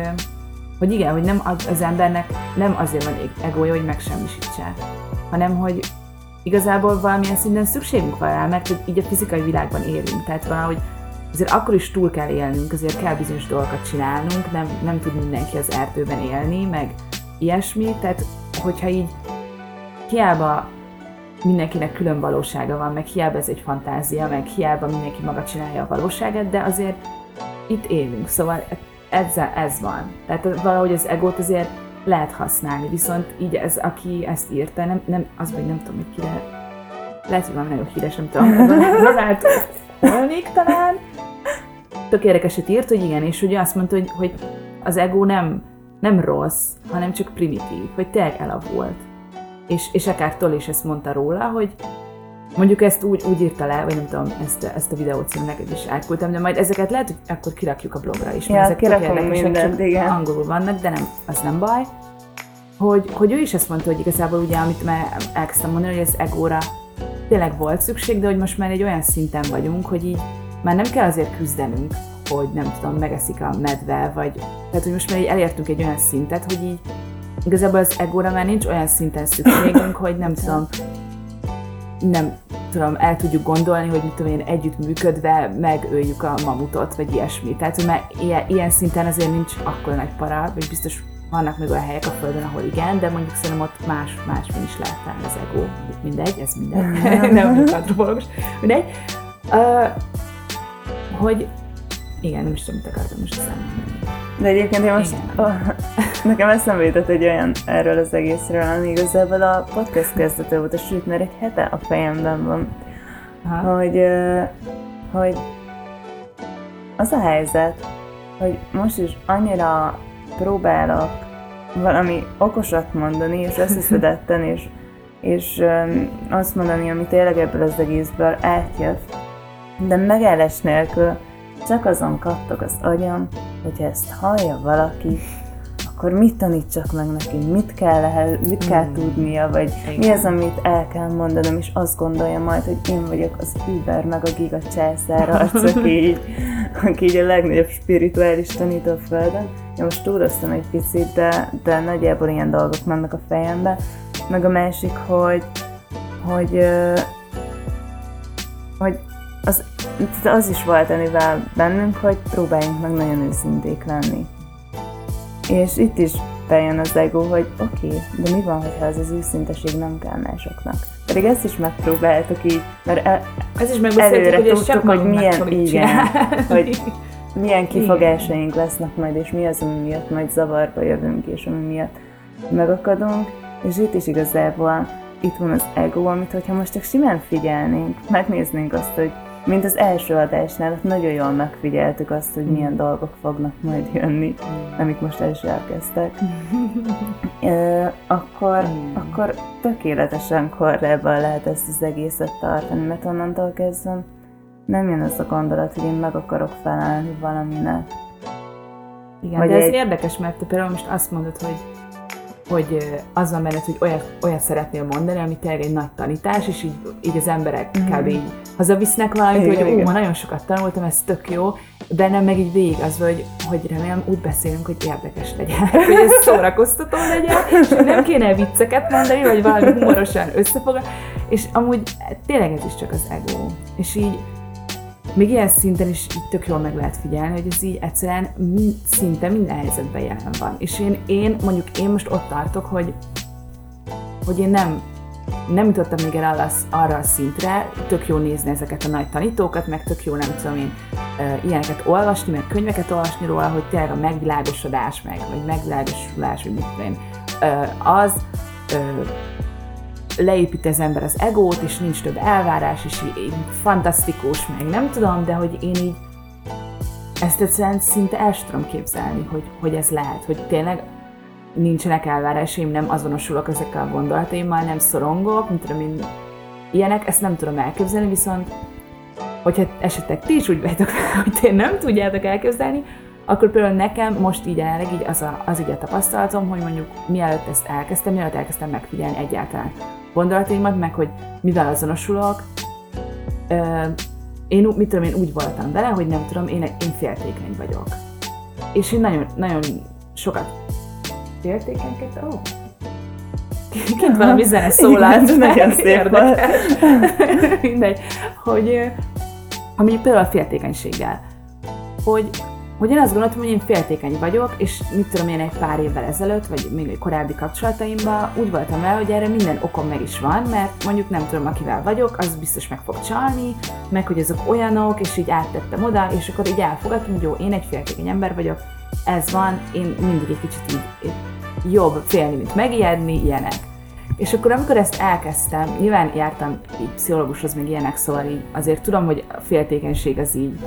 hogy igen, hogy nem az- az embernek nem azért van egója, hogy megsemmisítse, hanem hogy igazából valamilyen szinten szükségünk van rá, mert így a fizikai világban élünk, tehát valahogy azért akkor is túl kell élnünk, azért kell bizonyos dolgokat csinálnunk, nem, nem tud mindenki az erdőben élni, meg ilyesmi, tehát hogyha így hiába mindenkinek külön valósága van, meg hiába ez egy fantázia, meg hiába mindenki maga csinálja a valóságát, de azért itt élünk, szóval ezzel ez van. Tehát valahogy az egót azért lehet használni, viszont így ez, aki ezt írta, nem, nem az vagy nem tudom, hogy kire, lehet, hogy valami nagyon híres, nem tudom, Ronald Holnik talán, tök érdekeset írt, hogy igen, és ugye azt mondta, hogy, hogy az ego nem, nem rossz, hanem csak primitív, hogy tényleg elavult. És, és akár Tol is ezt mondta róla, hogy mondjuk ezt úgy, úgy írta le, vagy nem tudom, ezt, ezt a videót című neked is elküldtem, de majd ezeket lehet, hogy akkor kirakjuk a blogra is, mert Ja, ezek tök érdekesek, csak igen. angolul vannak, de nem, az nem baj. Hogy, hogy ő is ezt mondta, hogy igazából ugye, amit már elkezdtem mondani, hogy az egóra tényleg volt szükség, de hogy most már egy olyan szinten vagyunk, hogy így már nem kell azért küzdenünk, hogy nem tudom, megeszik a medve, vagy tehát, hogy most már így elértünk egy olyan szintet, hogy így igazából az egóra már nincs olyan szinten szükségünk, hogy nem tudom, nem tudom, el tudjuk gondolni, hogy mit tudom én, együtt működve megöljük a mamutot, vagy ilyesmi. Tehát, hogy már ilyen, ilyen szinten azért nincs akkor nagy para, vagy biztos vannak még olyan helyek a Földön, ahol igen, de mondjuk szerintem ott más, másmi is lehet talán az ego. Mindegy, ez mindegy. nem vagyok antropológus. Mindegy. Uh, hogy igen, nem is tudom, mit akartam most szemben. De egyébként én most, Igen. oh, nekem eszembe jutott egy olyan erről az egészről, ami igazából a podcast kezdete volt, sőt, mert egy hete a fejemben van, Aha. hogy, hogy az a helyzet, hogy most is annyira próbálok valami okosat mondani, és összeszedetten, és, és azt mondani, ami tényleg ebből az egészből átjött, de megállás nélkül csak azon kattog az agyam, hogyha ezt hallja valaki, akkor mit tanítsak meg neki, mit kell, ehhez, mit kell Mm. tudnia, vagy mi Igen. az, amit el kell mondanom, és azt gondolja majd, hogy én vagyok az Uber meg a Giga császár arc, aki így, aki így a legnagyobb spirituális tanító a Földön. Én most túloztam egy picit, de, de nagyjából ilyen dolgok mennek a fejembe. Meg a másik, hogy, hogy, ö, hogy az, az is volt amivel bennünk, hogy próbáljunk meg nagyon őszinték lenni. És itt is bejön az ego, hogy oké, okay, de mi van, hogyha ez az őszinteség nem kell másoknak? Pedig ezt is megpróbáltuk így, mert el, Ez is előre hogy tudtuk, hogy milyen- igen, csinálni. hogy milyen kifogásaink lesznek majd, és mi az, ami miatt majd zavarba jövünk, és ami miatt megakadunk. És itt is igazából itt van az ego, amit hogyha most csak simán figyelnénk, megnéznénk azt, hogy mint az első adásnál, ott nagyon jól megfigyeltük azt, hogy milyen dolgok fognak majd jönni, amik most el is elkezdtek. Ö, akkor, akkor tökéletesen korábban lehet ezt az egészet tartani, mert onnantól kezdve nem jön az a gondolat, hogy én meg akarok felelni valaminek. Igen, Vagy de ez egy- érdekes, mert te például most azt mondod, hogy hogy az van benned, hogy olyat, olyat szeretnél mondani, ami tényleg egy nagy tanítás, és így, így az emberek Mhm. kb. így hazavisznek valamit, Igen, hogy ó, ma nagyon sokat tanultam, ez tök jó, bennem meg így végig az, hogy, hogy remélem úgy beszélünk, hogy érdekes legyen, hogy ez szórakoztató legyen, és nem kéne vicceket mondani, vagy valami humorosan összefoglalni, és amúgy tényleg ez is csak az ego. És így még ilyen szinten is tök jól meg lehet figyelni, hogy ez így egyszerűen mind, szinte minden helyzetben jelen van. És én, én, mondjuk én most ott tartok, hogy, hogy én nem nem jutottam még el arra, arra a szintre, tök jó nézni ezeket a nagy tanítókat, meg tök jó, nem tudom én, ilyeneket olvasni, meg könyveket olvasni róla, hogy tényleg a megvilágosodás, meg, vagy megvilágosulás, vagy mit én, az leépít az ember az egót, és nincs több elvárás, és így, fantasztikus, meg nem tudom, de hogy én így ezt egyszerűen szinte el tudom képzelni, hogy, hogy ez lehet, hogy tényleg nincsenek elvárásaim, nem azonosulok ezekkel a gondolataimmal, nem szorongok, mint tudom én, ilyenek, ezt nem tudom elképzelni, viszont hogyha esetleg ti is úgy vagytok, hogy ti nem tudjátok elképzelni, akkor például nekem most így jelenleg így az, a, az így a tapasztalatom, hogy mondjuk mielőtt ezt elkezdtem, mielőtt elkezdtem megfigyelni egyáltalán gondolataimat, meg hogy mivel azonosulok, ö, én, mit tudom, én úgy voltam vele, hogy nem tudom, én, én féltékeny vagyok. És én nagyon, nagyon sokat féltékenykedtem, oh. Kint valami zene szólalt. Igen, nagyon szép volt. Mindegy, hogy, ami például a féltékenységgel, hogy hogy én azt gondoltam, hogy én féltékeny vagyok, és mit tudom én egy pár évvel ezelőtt, vagy még egy korábbi kapcsolataimban úgy voltam vele, hogy erre minden okom meg is van, mert mondjuk nem tudom, akivel vagyok, az biztos meg fog csalni, meg hogy azok olyanok, és így áttettem oda, és akkor így elfogadtam, hogy jó, én egy féltékeny ember vagyok, ez van, én mindig egy kicsit így jobb félni, mint megijedni, ilyenek. És akkor amikor ezt elkezdtem, nyilván jártam így pszichológushoz, még ilyenek, szóval így azért tudom, hogy a féltékenység az így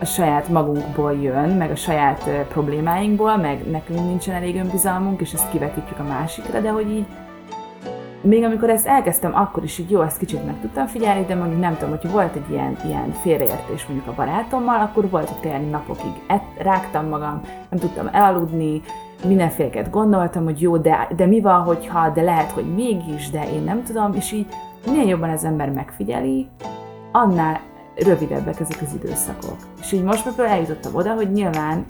a saját magunkból jön, meg a saját problémáinkból, meg nekünk nincsen elég önbizalmunk, és ezt kivetítjük a másikra, de hogy így még amikor ezt elkezdtem, akkor is így jó, ezt kicsit meg tudtam figyelni, de mondjuk nem tudom, hogy volt egy ilyen, ilyen félreértés mondjuk a barátommal, akkor volt, hogy tényleg napokig et, rágtam magam, nem tudtam elaludni, mindenféleket gondoltam, hogy jó, de, de mi van, hogyha, de lehet, hogy mégis, de én nem tudom, és így minél jobban az ember megfigyeli, annál rövidebbek ezek az időszakok. És így most már eljutottam oda, hogy nyilván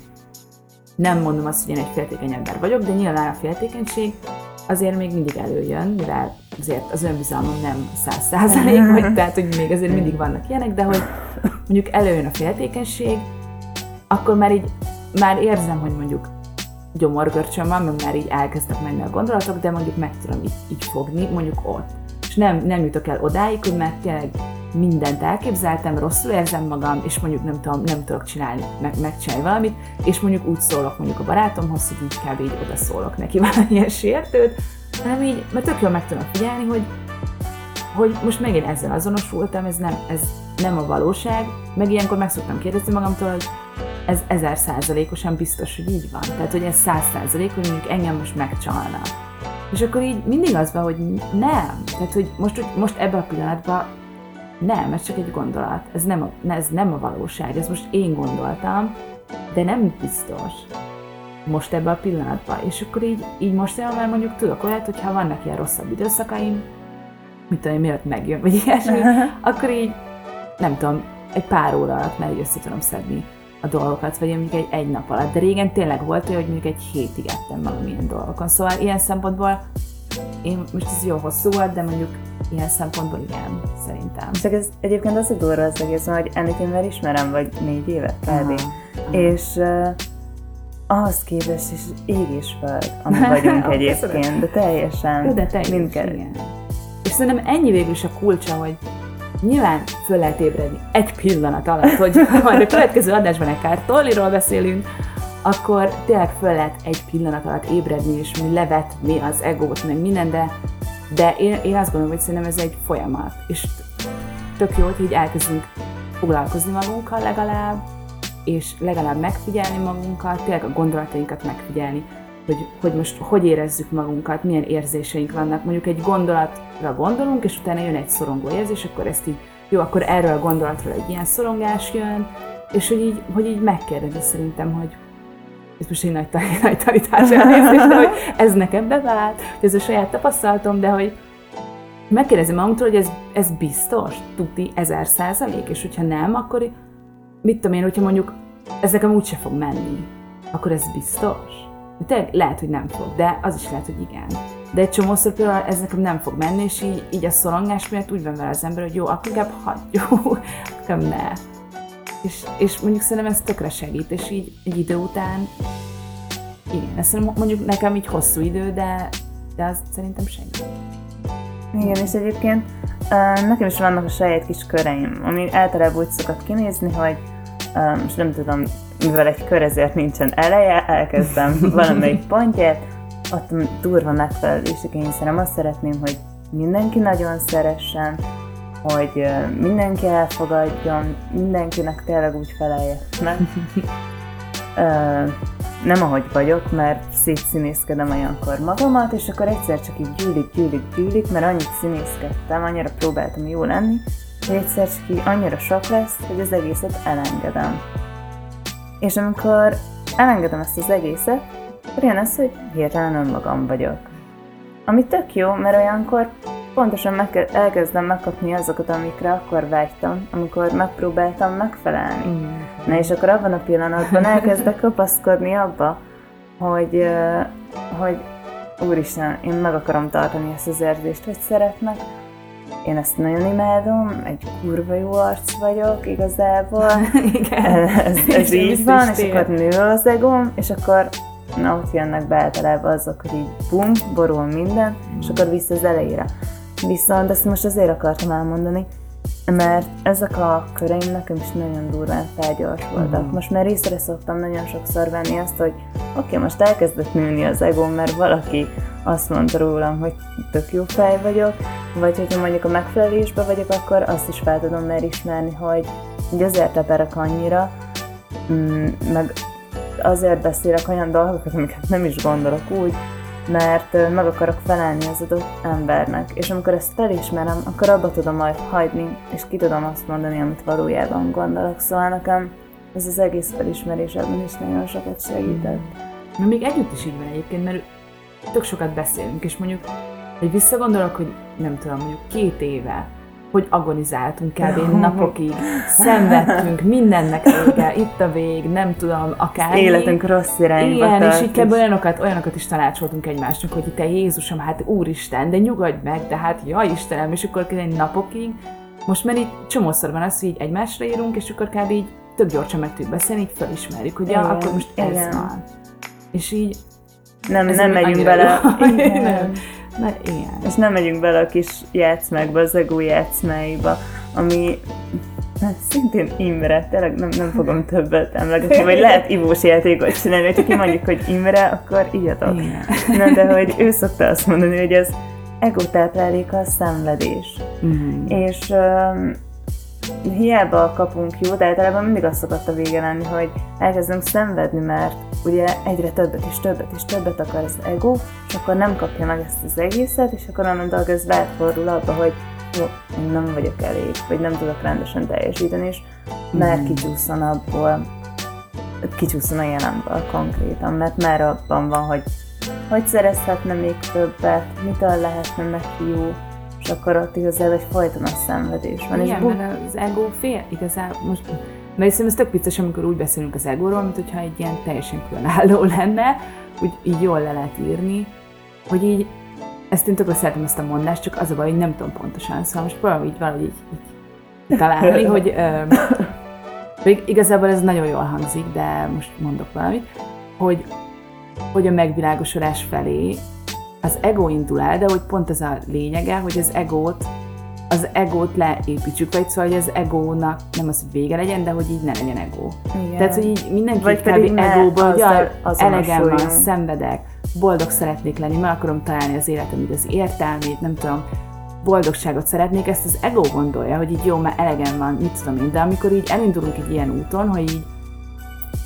nem mondom azt, hogy én egy féltékeny ember vagyok, de nyilván a féltékenység azért még mindig előjön, mivel azért az önbizalmam nem száz százalék, vagy tehát, hogy még azért mindig vannak ilyenek, de hogy mondjuk előjön a féltékenység, akkor már így, már érzem, hogy mondjuk gyomorgörcsöm van, meg már így elkezdtek menni a gondolatok, de mondjuk meg tudom így, így fogni, mondjuk ott. És nem, nem jutok el odáig, hogy már tényleg mindent elképzeltem, rosszul érzem magam, és mondjuk nem tudom, nem tudok csinálni, meg, megcsinálni valamit, és mondjuk úgy szólok mondjuk a barátomhoz, hogy így kb. így oda szólok neki valamilyen sértőt, hanem így, mert tök jól meg tudom figyelni, hogy, hogy most megint ezzel azonosultam, ez nem, ez nem a valóság, meg ilyenkor meg szoktam kérdezni magamtól, hogy ez ezer százalékosan biztos, hogy így van. Tehát, hogy ez száz százalék, hogy mondjuk engem most megcsalna. És akkor így mindig az van, hogy nem. Tehát, hogy most, most ebben a pillanatban nem, ez csak egy gondolat. Ez nem, a, ez nem a valóság. Ez most én gondoltam, de nem biztos most ebben a pillanatban. És akkor így, így most már mondjuk tudok olyat, hogyha vannak ilyen rosszabb időszakaim, mint tudom, miatt megjön, vagy ilyesmi, akkor így, nem tudom, egy pár óra alatt már össze tudom szedni a dolgokat, vagy mondjuk egy, egy nap alatt. De régen tényleg volt olyan, hogy mondjuk egy hétig ettem magam ilyen dolgokon. Szóval ilyen szempontból én most ez jó hosszú volt, de mondjuk ilyen szempontból igen, szerintem. Csak ez egyébként az a durva az egész, hogy ennek én már ismerem, vagy négy éve kb. És uh, ahhoz képest is ég és föld, ami vagyunk egyébként, de teljesen. De teljesen, mindkettő. És szerintem ennyi végül is a kulcsa, hogy nyilván föl lehet ébredni egy pillanat alatt, hogy majd a következő adásban egy kártolliról beszélünk, akkor tényleg föl lehet egy pillanat alatt ébredni, és mi levetni az egót, meg minden, de de én, én azt gondolom, hogy szerintem ez egy folyamat, és tök jó, hogy így elkezdünk foglalkozni magunkkal legalább, és legalább megfigyelni magunkat, tényleg a gondolatainkat megfigyelni, hogy, hogy most hogy érezzük magunkat, milyen érzéseink vannak. Mondjuk egy gondolatra gondolunk, és utána jön egy szorongó érzés, akkor ezt így, jó, akkor erről a gondolatról egy ilyen szorongás jön, és hogy így, hogy így megkérdezi szerintem, hogy most egy nagy, nagy tanítás elnézést, hogy ez nekem bevált, hogy ez a saját tapasztalatom, de hogy megkérdezem magunktól, hogy ez, ez biztos, tuti ezer százalék, és hogyha nem, akkor mit tudom én, hogyha mondjuk ez nekem úgyse fog menni, akkor ez biztos. Tényleg lehet, hogy nem fog, de az is lehet, hogy igen. De egy csomószor például ez nekem nem fog menni, és így, így a szorongás miatt úgy van vele az ember, hogy jó, akkor inkább hagyjuk, akkor ne. És, és mondjuk szerintem ez tökre segít, és így egy idő után, igen, ez mondjuk nekem így hosszú idő, de, de az szerintem segít. Igen, és egyébként nekem is vannak a saját kis köreim, ami általában úgy szokott kinézni, hogy most nem tudom, mivel egy kör ezért nincsen eleje, elkezdem valamelyik pontját, ott durva megfelelési kényszerem. Azt szeretném, hogy mindenki nagyon szeressen, hogy mindenki elfogadjon, mindenkinek tényleg úgy feleljek meg. nem ahogy vagyok, mert szétszínészkedem olyankor magamat, és akkor egyszer csak így gyűlik, gyűlik, gyűlik, mert annyit színészkedtem, annyira próbáltam jó lenni, hogy egyszer csak így annyira sok lesz, hogy az egészet elengedem. És amikor elengedem ezt az egészet, akkor jön az, hogy hirtelen önmagam vagyok. Ami tök jó, mert olyankor pontosan meg, elkezdem megkapni azokat, amikre akkor vágytam, amikor megpróbáltam megfelelni. Mm. Na és akkor abban a pillanatban elkezdek kapaszkodni abba, hogy, hogy úristen, én meg akarom tartani ezt az érzést, hogy szeretnek, én ezt nagyon imádom, egy kurva jó arc vagyok igazából. Igen. Ez, ez így van, és akkor nő az egóm, és akkor na ott jönnek be általában azok, hogy így bum, borul minden, és akkor vissza az elejére. Viszont ezt most azért akartam elmondani, mert ezek a köreim nekem is nagyon durván felgyorsultak. Uh-huh. Most már észre szoktam nagyon sokszor venni azt, hogy oké, okay, most elkezdett nőni az egóm, mert valaki azt mondta rólam, hogy tök jó fej vagyok, vagy hogyha mondjuk a megfelelésbe vagyok, akkor azt is fel tudom már ismerni, hogy, hogy azért teperek annyira, mm, meg azért beszélek olyan dolgokat, amiket nem is gondolok úgy, mert meg akarok felelni az adott embernek, és amikor ezt felismerem, akkor abba tudom majd hagyni, és ki tudom azt mondani, amit valójában gondolok. Szóval nekem ez az egész felismerés ebben is nagyon sokat segített. Na, még együtt is így van egyébként, mert tök sokat beszélünk, és mondjuk, hogy visszagondolok, hogy nem tudom, mondjuk két éve, hogy agonizáltunk kb. napokig, szenvedtünk, mindennek vége, itt a vég, nem tudom, akár. Életünk rossz irányba Igen, tart, és így kb. olyanokat, olyanokat is tanácsoltunk egymásnak, hogy te Jézusom, hát Úristen, de nyugodj meg, de hát ja Istenem, és akkor egy napokig, most már így csomószor van az, hogy így egymásra írunk, és akkor kb. így tök gyorsan meg tudjuk beszélni, így felismerjük, hogy ja, igen, akkor most ez igen. van. És így nem, nem megyünk bele. Igen. Na, igen. És nem megyünk bele a kis játszmákba, az ego játszmáiba, ami szintén Imre, tényleg nem, nem fogom többet emlegetni, vagy lehet ivós játékot csinálni, hogyha ki mondjuk, hogy Imre, akkor írjatok. Na, de hogy ő szokta azt mondani, hogy ez ego tápláléka a szenvedés. Uh-huh. És um, hiába kapunk jót, de általában mindig azt szokott a vége lenni, hogy elkezdünk szenvedni, mert ugye egyre többet és többet és többet akar az ego, és akkor nem kapja meg ezt az egészet, és akkor onnantól ez fordul abba, hogy jó, én nem vagyok elég, vagy nem tudok rendesen teljesíteni, és már mm. kicsúszon abból, kicsúszon a jelenből konkrétan, mert már abban van, hogy hogy szerezhetne még többet, mitől lehetne neki jó, és akkor ott igazából egy folytonos szenvedés van. Igen, és bu- mert az ego fél, igazából most, mert hiszem ez tök vicces, amikor úgy beszélünk az egóról, mint hogyha egy ilyen teljesen különálló lenne, úgy így jól le lehet írni, hogy így, ezt én tökre szeretem ezt a mondást, csak az a baj, hogy nem tudom pontosan, szóval most próbálom így valahogy így, így találni, hogy ö, igazából ez nagyon jól hangzik, de most mondok valamit, hogy, hogy a megvilágosodás felé az ego indul el, de hogy pont ez a lényege, hogy az egót az egót leépítsük, vagy szóval, hogy az egónak nem az, hogy vége legyen, de hogy így ne legyen egó. Igen. Tehát, hogy így mindenki vagy kb. egóból, hogy jaj, elegem van, szenvedek, boldog szeretnék lenni, meg akarom találni az életem az értelmét, nem tudom, boldogságot szeretnék, ezt az ego gondolja, hogy így jó, már elegem van, mit tudom én, de amikor így elindulunk egy ilyen úton, hogy így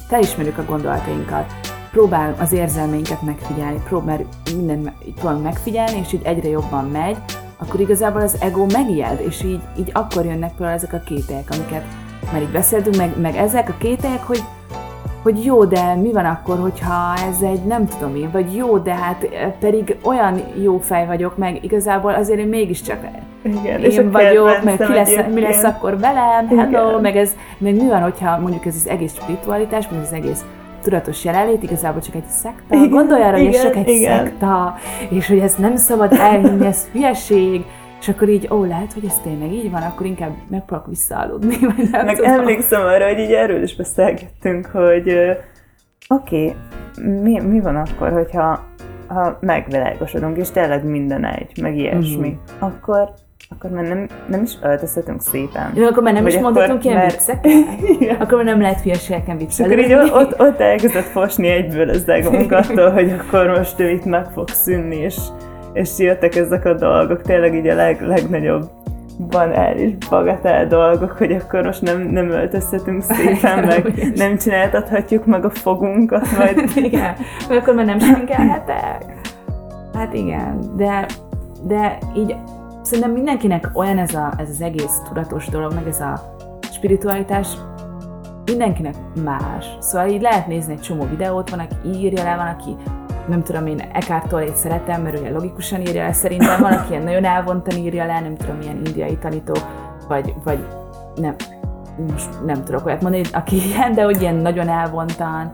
felismerjük a gondolatainkat, próbál az érzelmeinket megfigyelni, próbál minden próbál megfigyelni, és így egyre jobban megy, akkor igazából az ego megijed, és így, így akkor jönnek például ezek a kételyek, amiket már így beszéltünk, meg, meg ezek a kételyek, hogy, hogy jó, de mi van akkor, hogyha ez egy nem tudom én, vagy jó, de hát pedig olyan jó fej vagyok, meg igazából azért én mégiscsak igen, én és vagyok, meg ki lesz, mi lesz akkor velem, hello, Igen. meg ez, meg mi van, hogyha mondjuk ez az egész spiritualitás, meg az egész tudatos jelenlét igazából csak egy szekta. Igen, Gondolj arra, hogy ez csak egy igen. szekta, és hogy ezt nem szabad elhinni, ez hülyeség, és akkor így, ó, lehet, hogy ez tényleg így van, akkor inkább megpróbálok visszaaludni, vagy nem Meg tudom. emlékszem arra, hogy így erről is beszélgettünk, hogy oké, okay, mi, mi van akkor, hogyha ha megvilágosodunk, és tényleg minden egy, meg ilyesmi, mm. akkor akkor már nem, nem is öltözhetünk szépen. Jó, akkor már nem Vagy is mondhatunk ilyen már- vicceket? akkor már nem lehet hülyeségeken És akkor így ott, ott elkezdett fosni egyből az egónk attól, hogy akkor most ő itt meg fog szűnni, és, és jöttek ezek a dolgok, tényleg így a leg, legnagyobb banális bagatell dolgok, hogy akkor most nem, nem öltözhetünk szépen, meg nem csináltathatjuk meg a fogunkat, vagy igen, vagy akkor már nem sminkelhetek. Hát igen, de, de így szerintem mindenkinek olyan ez, a, ez az egész tudatos dolog, meg ez a spiritualitás, mindenkinek más. Szóval így lehet nézni egy csomó videót, van, aki írja le, van, aki nem tudom én, Eckhart szeretem, mert ugye logikusan írja le, szerintem van, aki ilyen nagyon elvontan írja le, nem tudom, milyen indiai tanító, vagy, vagy nem, most nem tudok olyat mondani, aki ilyen, de hogy ilyen nagyon elvontan,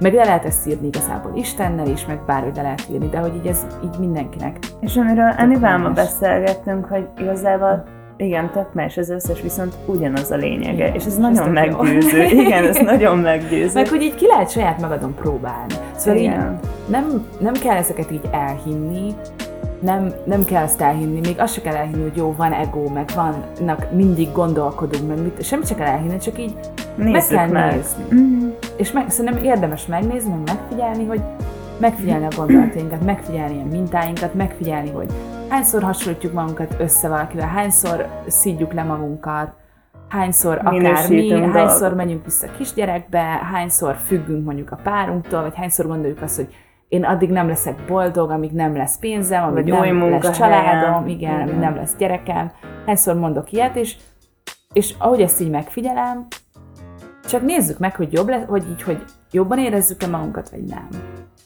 meg le lehet ezt írni igazából Istennel is, meg bárhogy le lehet írni, de hogy így ez így mindenkinek. És amiről Enivel ma beszélgettünk, hogy igazából igen, tök más az összes, viszont ugyanaz a lényege, Igen, és ez és nagyon jó. meggyőző. Igen, ez nagyon meggyőző. Meg hogy így ki lehet saját magadon próbálni. Szóval így Igen. nem, nem kell ezeket így elhinni, nem, nem kell ezt elhinni, még azt se kell elhinni, hogy jó, van ego, meg vannak, mindig gondolkodunk, meg mit, semmit se kell elhinni, csak így Nézzük meg kell meg. nézni. Mhm. És meg, szerintem érdemes megnézni, meg megfigyelni, hogy megfigyelni a gondolatainkat, megfigyelni a mintáinkat, megfigyelni, hogy hányszor hasonlítjuk magunkat össze valakivel, hányszor szídjuk le magunkat, hányszor akármi, hányszor dolgokat. megyünk vissza kisgyerekbe, hányszor függünk mondjuk a párunktól, vagy hányszor gondoljuk azt, hogy én addig nem leszek boldog, amíg nem lesz pénzem, amíg Vagy nem lesz családom, igen, Igen. amíg nem lesz gyerekem. Hányszor mondok ilyet, és, és ahogy ezt így megfigyelem, csak nézzük meg, hogy jobb lesz, hogy így, hogy jobban érezzük-e magunkat, vagy nem.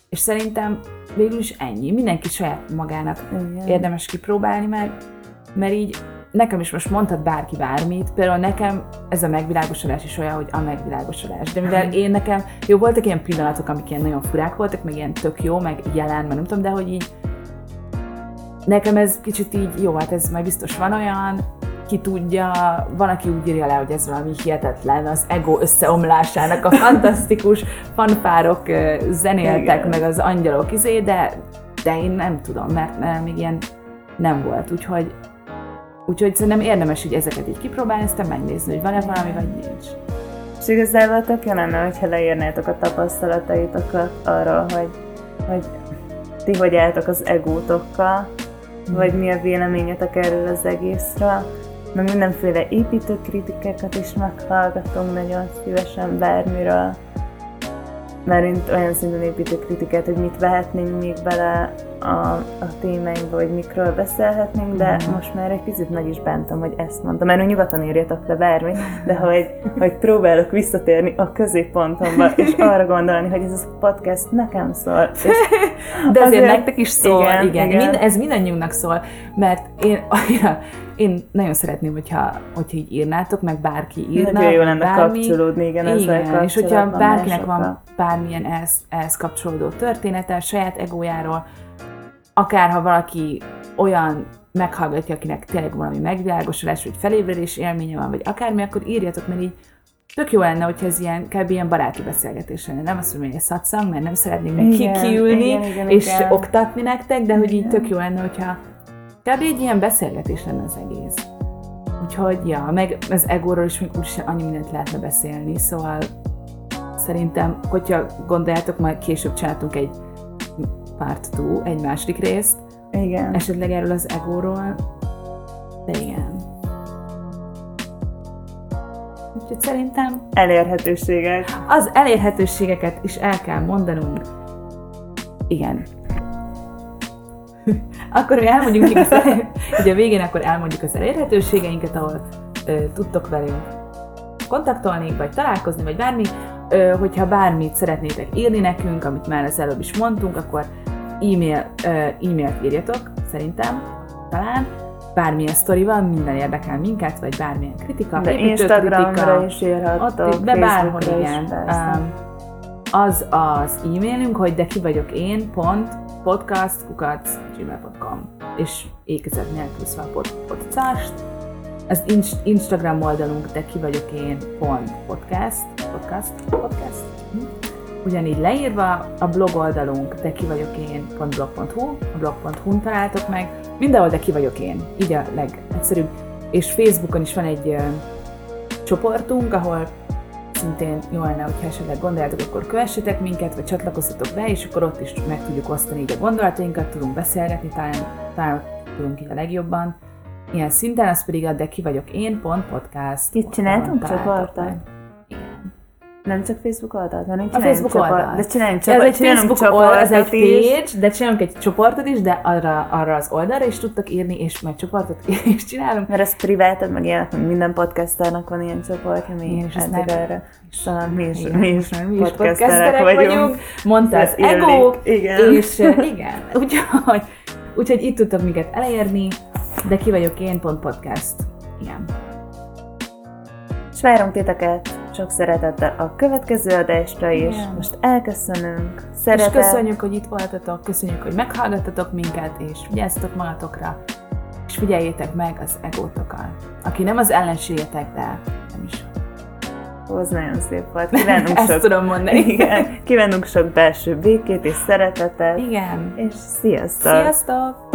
És szerintem végül is ennyi. Mindenki saját magának Igen. érdemes kipróbálni meg, mert így nekem is most mondhat bárki bármit, például nekem ez a megvilágosodás is olyan, hogy a megvilágosodás. De mivel én nekem, jó, voltak ilyen pillanatok, amik ilyen nagyon furák voltak, meg ilyen tök jó, meg jelen, meg nem tudom, de hogy így nekem ez kicsit így, jó, hát ez majd biztos van olyan, ki tudja, van, aki úgy írja le, hogy ez valami hihetetlen, az ego összeomlásának a fantasztikus fanfárok zenéltek, Igen. meg az angyalok izé, de, de én nem tudom, mert, mert még ilyen nem volt, úgyhogy Úgyhogy szerintem érdemes így ezeket így kipróbálni, aztán megnézni, hogy van-e valami, vagy nincs. És igazából tök jó lenne, hogyha leírnátok a tapasztalataitokat arról, hogy, hogy ti hogy álltok az egótokkal, vagy mi a véleményetek erről az egészről, meg mindenféle építőkritikákat is meghallgatunk nagyon szívesen bármiről. Márint olyan szinten építőkritikát, hogy mit vehetnénk még bele a, a témáinkba, vagy mikről beszélhetnénk, de Mhm. most már egy picit meg is bántam, hogy ezt mondtam. Mert nyugodtan írjatok le bármit, de hogy, hogy próbálok visszatérni a középpontomba, és arra gondolni, hogy ez a podcast nekem szól. És De azért, Azért- nektek is szól, igen, igen. igen. Mind, ez mindannyiunknak szól, mert én, annyira, én nagyon szeretném, hogyha, hogyha így írnátok, meg bárki írna. nagyon jó lenne bármi. kapcsolódni, igen, ezzel Igen, és hogyha bárkinek van bármilyen ehhez, ehhez kapcsolódó története, saját egójáról, akár ha valaki olyan meghallgatja, akinek tényleg valami megvilágosodás, vagy felébredés élménye van, vagy akármi, akkor írjatok, mert így tök jó lenne, hogyha ez ilyen, kb. ilyen baráti beszélgetés lenne. Nem azt mondom, hogy egy szatszang, mert nem szeretnénk ki, Igen, kiülni, és igen. oktatni nektek, de hogy így tök jó lenne, hogyha kb. egy ilyen beszélgetés lenne az egész. Úgyhogy, ja, meg az egóról is még úgyse annyi mindent lehetne beszélni, szóval szerintem, hogyha gondoljátok, majd később csináltunk egy part 2, egy második részt, Igen. esetleg erről az egóról, de igen. Úgyhogy szerintem Elérhetőségek. az elérhetőségeket is el kell mondanunk. Igen. akkor mi elmondjuk még az ugye a végén akkor elmondjuk az elérhetőségeinket, ahol ö, tudtok velünk kontaktolni, vagy találkozni, vagy bármi. Ö, hogyha bármit szeretnétek írni nekünk, amit már az előbb is mondtunk, akkor e-mail, ö, e-mailt írjatok, szerintem, talán. Bármilyen sztori van, minden érdekel minket, vagy bármilyen kritika, De. Instagramra is Ott, írhattok, de bárhol is, igen. Um, az az e-mailünk, hogy de ki vagyok én, pont, podcast, gmail.com. És ékezet nélkül pod, podcast. Az inst- Instagram oldalunk, de ki vagyok én, pont, podcast, podcast, podcast. Hm? ugyanígy leírva, a blog oldalunk de ki vagyok én.blog.hu, a blog.hu-n találtok meg, mindenhol de ki vagyok én, így a legegyszerűbb. És Facebookon is van egy ö, csoportunk, ahol szintén jó lenne, hogyha esetleg gondoljátok, akkor kövessetek minket, vagy csatlakozzatok be, és akkor ott is meg tudjuk osztani így a gondolatainkat, tudunk beszélgetni, talán, talán tudunk így a legjobban. Ilyen szinten, az pedig a de ki vagyok én, pont podcast. Itt csináltunk csoportot? Nem csak Facebook oldalt, hanem A Facebook oldal. De csináljunk Ez csoport, egy csinálunk Facebook oldal, ez egy is. page, de csinálunk egy csoportot is, de arra, arra az oldalra is tudtak írni, és majd csoportot is csinálunk. Mert ez privátod, meg ilyenek, meg minden podcasternek van ilyen csoportja, mi Igen, és eddig nem- erre. Talán mi is, Igen, mi is, mi is podcasterek vagyunk. vagyunk, mondta az Ez ego, igen. és igen, úgyhogy, úgyhogy itt tudtok minket elérni, de ki vagyok én, pont podcast. Igen. És várunk titeket sok szeretettel a következő adásra is. Igen. Most elköszönünk. És Szeretet. köszönjük, hogy itt voltatok, köszönjük, hogy meghallgattatok minket, és vigyázzatok magatokra, és figyeljétek meg az egótokat. Aki nem az ellenségetek, de nem is. Ez nagyon szép volt. Kívánunk Ezt sok, tudom mondani. igen, kívánunk sok belső békét és szeretetet. Igen. És sziasztok! Sziasztok!